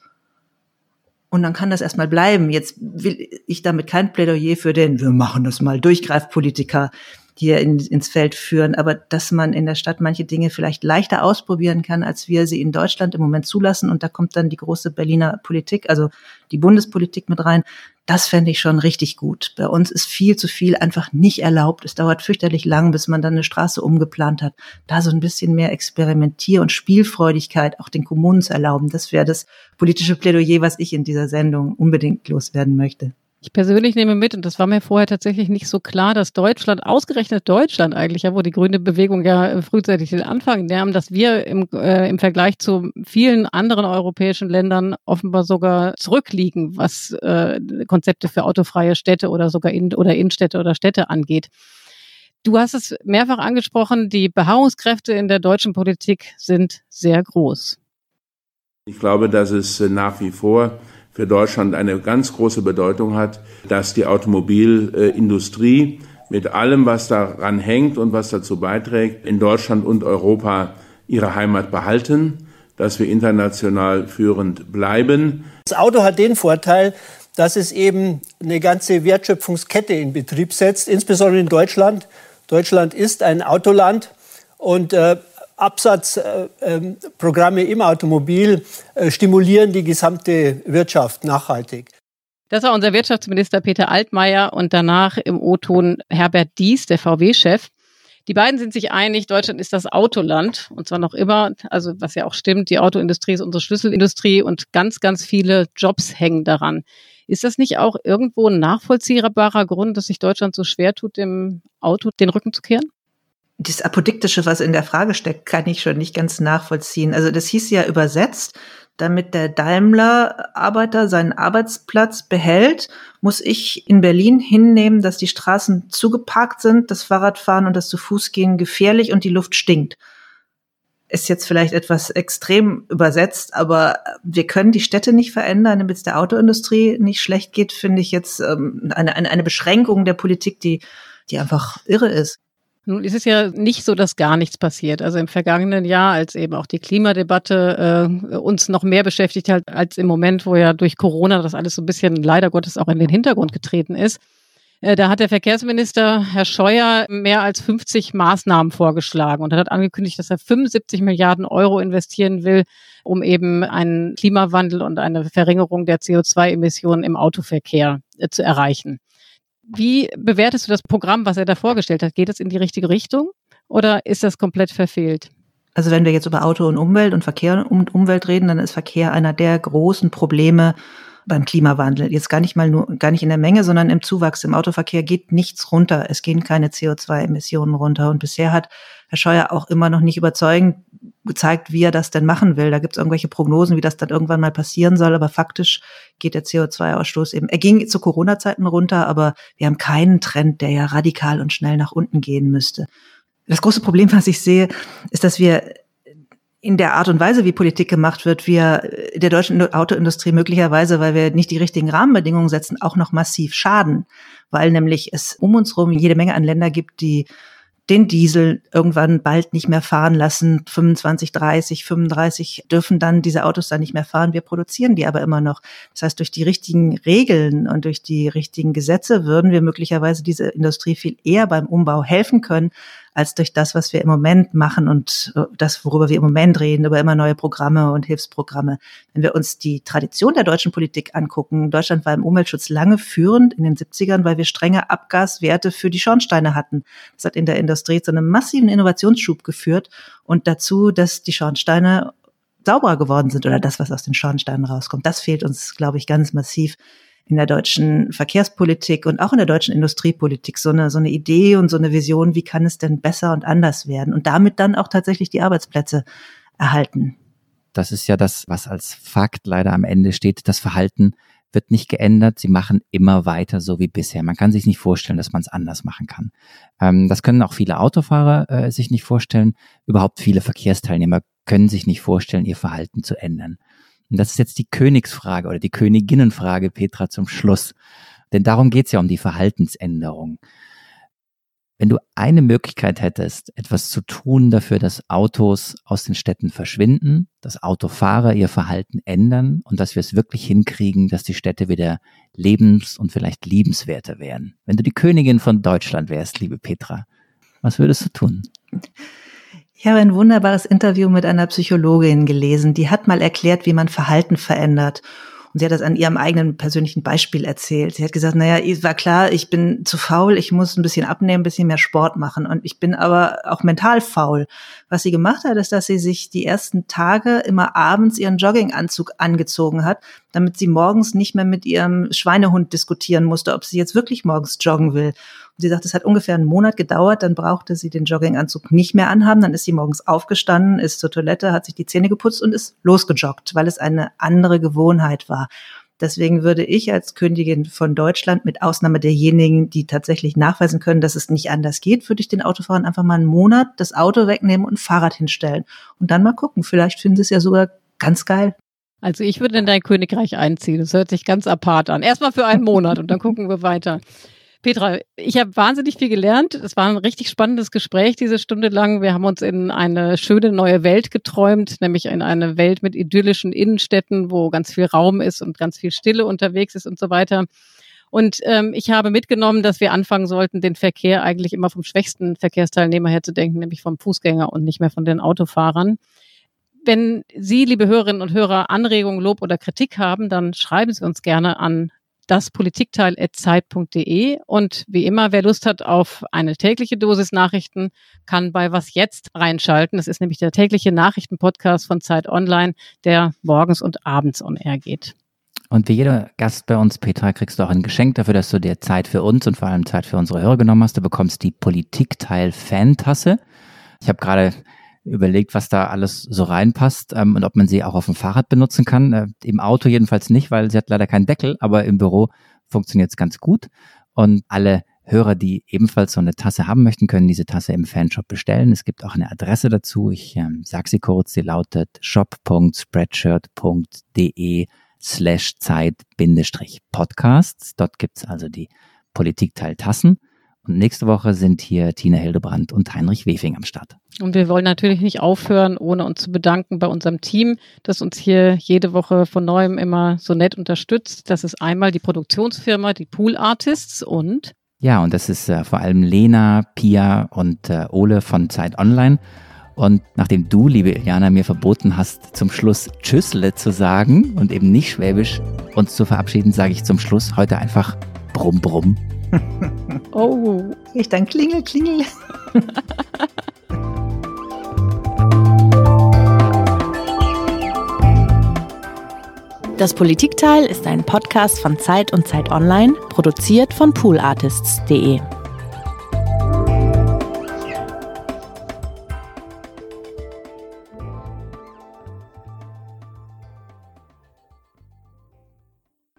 Und dann kann das erstmal bleiben. Jetzt will ich damit kein Plädoyer für den, wir machen das mal, Durchgreifpolitiker hier in, ins Feld führen, aber dass man in der Stadt manche Dinge vielleicht leichter ausprobieren kann, als wir sie in Deutschland im Moment zulassen. Und da kommt dann die große Berliner Politik, also die Bundespolitik mit rein. Das fände ich schon richtig gut. Bei uns ist viel zu viel einfach nicht erlaubt. Es dauert fürchterlich lang, bis man dann eine Straße umgeplant hat. Da so ein bisschen mehr Experimentier- und Spielfreudigkeit auch den Kommunen zu erlauben, das wäre das politische Plädoyer, was ich in dieser Sendung unbedingt loswerden möchte. Ich persönlich nehme mit, und das war mir vorher tatsächlich nicht so klar, dass Deutschland, ausgerechnet Deutschland eigentlich, ja, wo die grüne Bewegung ja frühzeitig den Anfang nahm, dass wir im, äh, im Vergleich zu vielen anderen europäischen Ländern offenbar sogar zurückliegen, was äh, Konzepte für autofreie Städte oder sogar in, oder Innenstädte oder Städte angeht. Du hast es mehrfach angesprochen, die Beharrungskräfte in der deutschen Politik sind sehr groß. Ich glaube, dass es nach wie vor für Deutschland eine ganz große Bedeutung hat, dass die Automobilindustrie mit allem, was daran hängt und was dazu beiträgt, in Deutschland und Europa ihre Heimat behalten, dass wir international führend bleiben. Das Auto hat den Vorteil, dass es eben eine ganze Wertschöpfungskette in Betrieb setzt, insbesondere in Deutschland. Deutschland ist ein Autoland und äh, Absatzprogramme im Automobil äh, stimulieren die gesamte Wirtschaft nachhaltig. Das war unser Wirtschaftsminister Peter Altmaier und danach im O-Ton Herbert Dies, der VW-Chef. Die beiden sind sich einig, Deutschland ist das Autoland und zwar noch immer, also was ja auch stimmt, die Autoindustrie ist unsere Schlüsselindustrie und ganz, ganz viele Jobs hängen daran. Ist das nicht auch irgendwo ein nachvollziehbarer Grund, dass sich Deutschland so schwer tut, dem Auto den Rücken zu kehren? Das Apodiktische, was in der Frage steckt, kann ich schon nicht ganz nachvollziehen. Also das hieß ja übersetzt, damit der Daimler-Arbeiter seinen Arbeitsplatz behält, muss ich in Berlin hinnehmen, dass die Straßen zugeparkt sind, das Fahrradfahren und das zu Fuß gehen gefährlich und die Luft stinkt. Ist jetzt vielleicht etwas extrem übersetzt, aber wir können die Städte nicht verändern, damit es der Autoindustrie nicht schlecht geht, finde ich jetzt ähm, eine, eine, Beschränkung der Politik, die, die einfach irre ist. Nun ist es ja nicht so, dass gar nichts passiert. Also im vergangenen Jahr, als eben auch die Klimadebatte äh, uns noch mehr beschäftigt hat als im Moment, wo ja durch Corona das alles so ein bisschen leider Gottes auch in den Hintergrund getreten ist, Äh, da hat der Verkehrsminister Herr Scheuer mehr als 50 Maßnahmen vorgeschlagen und hat angekündigt, dass er 75 Milliarden Euro investieren will, um eben einen Klimawandel und eine Verringerung der CO2-Emissionen im Autoverkehr äh, zu erreichen. Wie bewertest du das Programm, was er da vorgestellt hat? Geht es in die richtige Richtung oder ist das komplett verfehlt? Also wenn wir jetzt über Auto und Umwelt und Verkehr und Umwelt reden, dann ist Verkehr einer der großen Probleme beim Klimawandel. Jetzt gar nicht mal nur, gar nicht in der Menge, sondern im Zuwachs. Im Autoverkehr geht nichts runter. Es gehen keine CO2-Emissionen runter. Und bisher hat Herr Scheuer auch immer noch nicht überzeugend gezeigt, wie er das denn machen will. Da gibt es irgendwelche Prognosen, wie das dann irgendwann mal passieren soll, aber faktisch geht der CO2-Ausstoß eben. Er ging zu Corona-Zeiten runter, aber wir haben keinen Trend, der ja radikal und schnell nach unten gehen müsste. Das große Problem, was ich sehe, ist, dass wir in der Art und Weise, wie Politik gemacht wird, wir der deutschen Autoindustrie möglicherweise, weil wir nicht die richtigen Rahmenbedingungen setzen, auch noch massiv schaden, weil nämlich es um uns herum jede Menge an Länder gibt, die den Diesel irgendwann bald nicht mehr fahren lassen. 25, 30, 35 dürfen dann diese Autos dann nicht mehr fahren. Wir produzieren die aber immer noch. Das heißt, durch die richtigen Regeln und durch die richtigen Gesetze würden wir möglicherweise diese Industrie viel eher beim Umbau helfen können, als durch das, was wir im Moment machen und äh, das, worüber wir im Moment reden, über immer neue Programme und Hilfsprogramme. Wenn wir uns die Tradition der deutschen Politik angucken, Deutschland war im Umweltschutz lange führend in den 70ern, weil wir strenge Abgaswerte für die Schornsteine hatten. Das hat in der Industrie zu einem massiven Innovationsschub geführt und dazu, dass die Schornsteine sauberer geworden sind oder das, was aus den Schornsteinen rauskommt. Das fehlt uns, glaube ich, ganz massiv in der deutschen Verkehrspolitik und auch in der deutschen Industriepolitik so eine, so eine Idee und so eine Vision, wie kann es denn besser und anders werden und damit dann auch tatsächlich die Arbeitsplätze erhalten. Das ist ja das, was als Fakt leider am Ende steht. Das Verhalten wird nicht geändert. Sie machen immer weiter so wie bisher. Man kann sich nicht vorstellen, dass man es anders machen kann. Ähm, das können auch viele Autofahrer äh, sich nicht vorstellen. Überhaupt viele Verkehrsteilnehmer können sich nicht vorstellen, ihr Verhalten zu ändern. Und das ist jetzt die Königsfrage oder die Königinnenfrage, Petra, zum Schluss. Denn darum geht's ja um die Verhaltensänderung. Wenn du eine Möglichkeit hättest, etwas zu tun dafür, dass Autos aus den Städten verschwinden, dass Autofahrer ihr Verhalten ändern und dass wir es wirklich hinkriegen, dass die Städte wieder lebens- und vielleicht liebenswerter werden. Wenn du die Königin von Deutschland wärst, liebe Petra, was würdest du tun? Ich habe ein wunderbares Interview mit einer Psychologin gelesen, die hat mal erklärt, wie man Verhalten verändert. Und sie hat das an ihrem eigenen persönlichen Beispiel erzählt. Sie hat gesagt, naja, war klar, ich bin zu faul, ich muss ein bisschen abnehmen, ein bisschen mehr Sport machen. Und ich bin aber auch mental faul. Was sie gemacht hat, ist, dass sie sich die ersten Tage immer abends ihren Jogginganzug angezogen hat, damit sie morgens nicht mehr mit ihrem Schweinehund diskutieren musste, ob sie jetzt wirklich morgens joggen will. Sie sagt, es hat ungefähr einen Monat gedauert, dann brauchte sie den Jogginganzug nicht mehr anhaben, dann ist sie morgens aufgestanden, ist zur Toilette, hat sich die Zähne geputzt und ist losgejoggt, weil es eine andere Gewohnheit war. Deswegen würde ich als Königin von Deutschland, mit Ausnahme derjenigen, die tatsächlich nachweisen können, dass es nicht anders geht, würde ich den Autofahrern einfach mal einen Monat das Auto wegnehmen und ein Fahrrad hinstellen. Und dann mal gucken. Vielleicht finden sie es ja sogar ganz geil. Also ich würde in dein Königreich einziehen. Das hört sich ganz apart an. Erstmal für einen Monat und dann gucken wir weiter. Petra, ich habe wahnsinnig viel gelernt. Es war ein richtig spannendes Gespräch diese Stunde lang. Wir haben uns in eine schöne neue Welt geträumt, nämlich in eine Welt mit idyllischen Innenstädten, wo ganz viel Raum ist und ganz viel Stille unterwegs ist und so weiter. Und ähm, ich habe mitgenommen, dass wir anfangen sollten, den Verkehr eigentlich immer vom schwächsten Verkehrsteilnehmer her zu denken, nämlich vom Fußgänger und nicht mehr von den Autofahrern. Wenn Sie, liebe Hörerinnen und Hörer, Anregungen, Lob oder Kritik haben, dann schreiben Sie uns gerne an das Politikteil.zeit.de. Und wie immer, wer Lust hat auf eine tägliche Dosis Nachrichten, kann bei Was Jetzt reinschalten. Das ist nämlich der tägliche Nachrichtenpodcast von Zeit Online, der morgens und abends on air geht. Und wie jeder Gast bei uns, Petra, kriegst du auch ein Geschenk dafür, dass du dir Zeit für uns und vor allem Zeit für unsere Hörer genommen hast. Du bekommst die Politikteil-Fantasse. Ich habe gerade überlegt, was da alles so reinpasst ähm, und ob man sie auch auf dem Fahrrad benutzen kann. Äh, Im Auto jedenfalls nicht, weil sie hat leider keinen Deckel, aber im Büro funktioniert es ganz gut. Und alle Hörer, die ebenfalls so eine Tasse haben möchten, können diese Tasse im Fanshop bestellen. Es gibt auch eine Adresse dazu. Ich ähm, sage sie kurz. Sie lautet shop.spreadshirt.de slash Zeit-Podcasts. Dort gibt's also die Politikteil Tassen. Und nächste Woche sind hier Tina Hildebrand und Heinrich Wefing am Start. Und wir wollen natürlich nicht aufhören, ohne uns zu bedanken bei unserem Team, das uns hier jede Woche von neuem immer so nett unterstützt. Das ist einmal die Produktionsfirma, die Pool Artists und Ja, und das ist äh, vor allem Lena, Pia und äh, Ole von Zeit Online. Und nachdem du, liebe Iliana, mir verboten hast, zum Schluss Tschüssle zu sagen und eben nicht Schwäbisch uns zu verabschieden, sage ich zum Schluss heute einfach Brumm Brumm. Oh. Ich dann Klingel, Klingel. Das Politikteil ist ein Podcast von Zeit und Zeit Online, produziert von poolartists.de.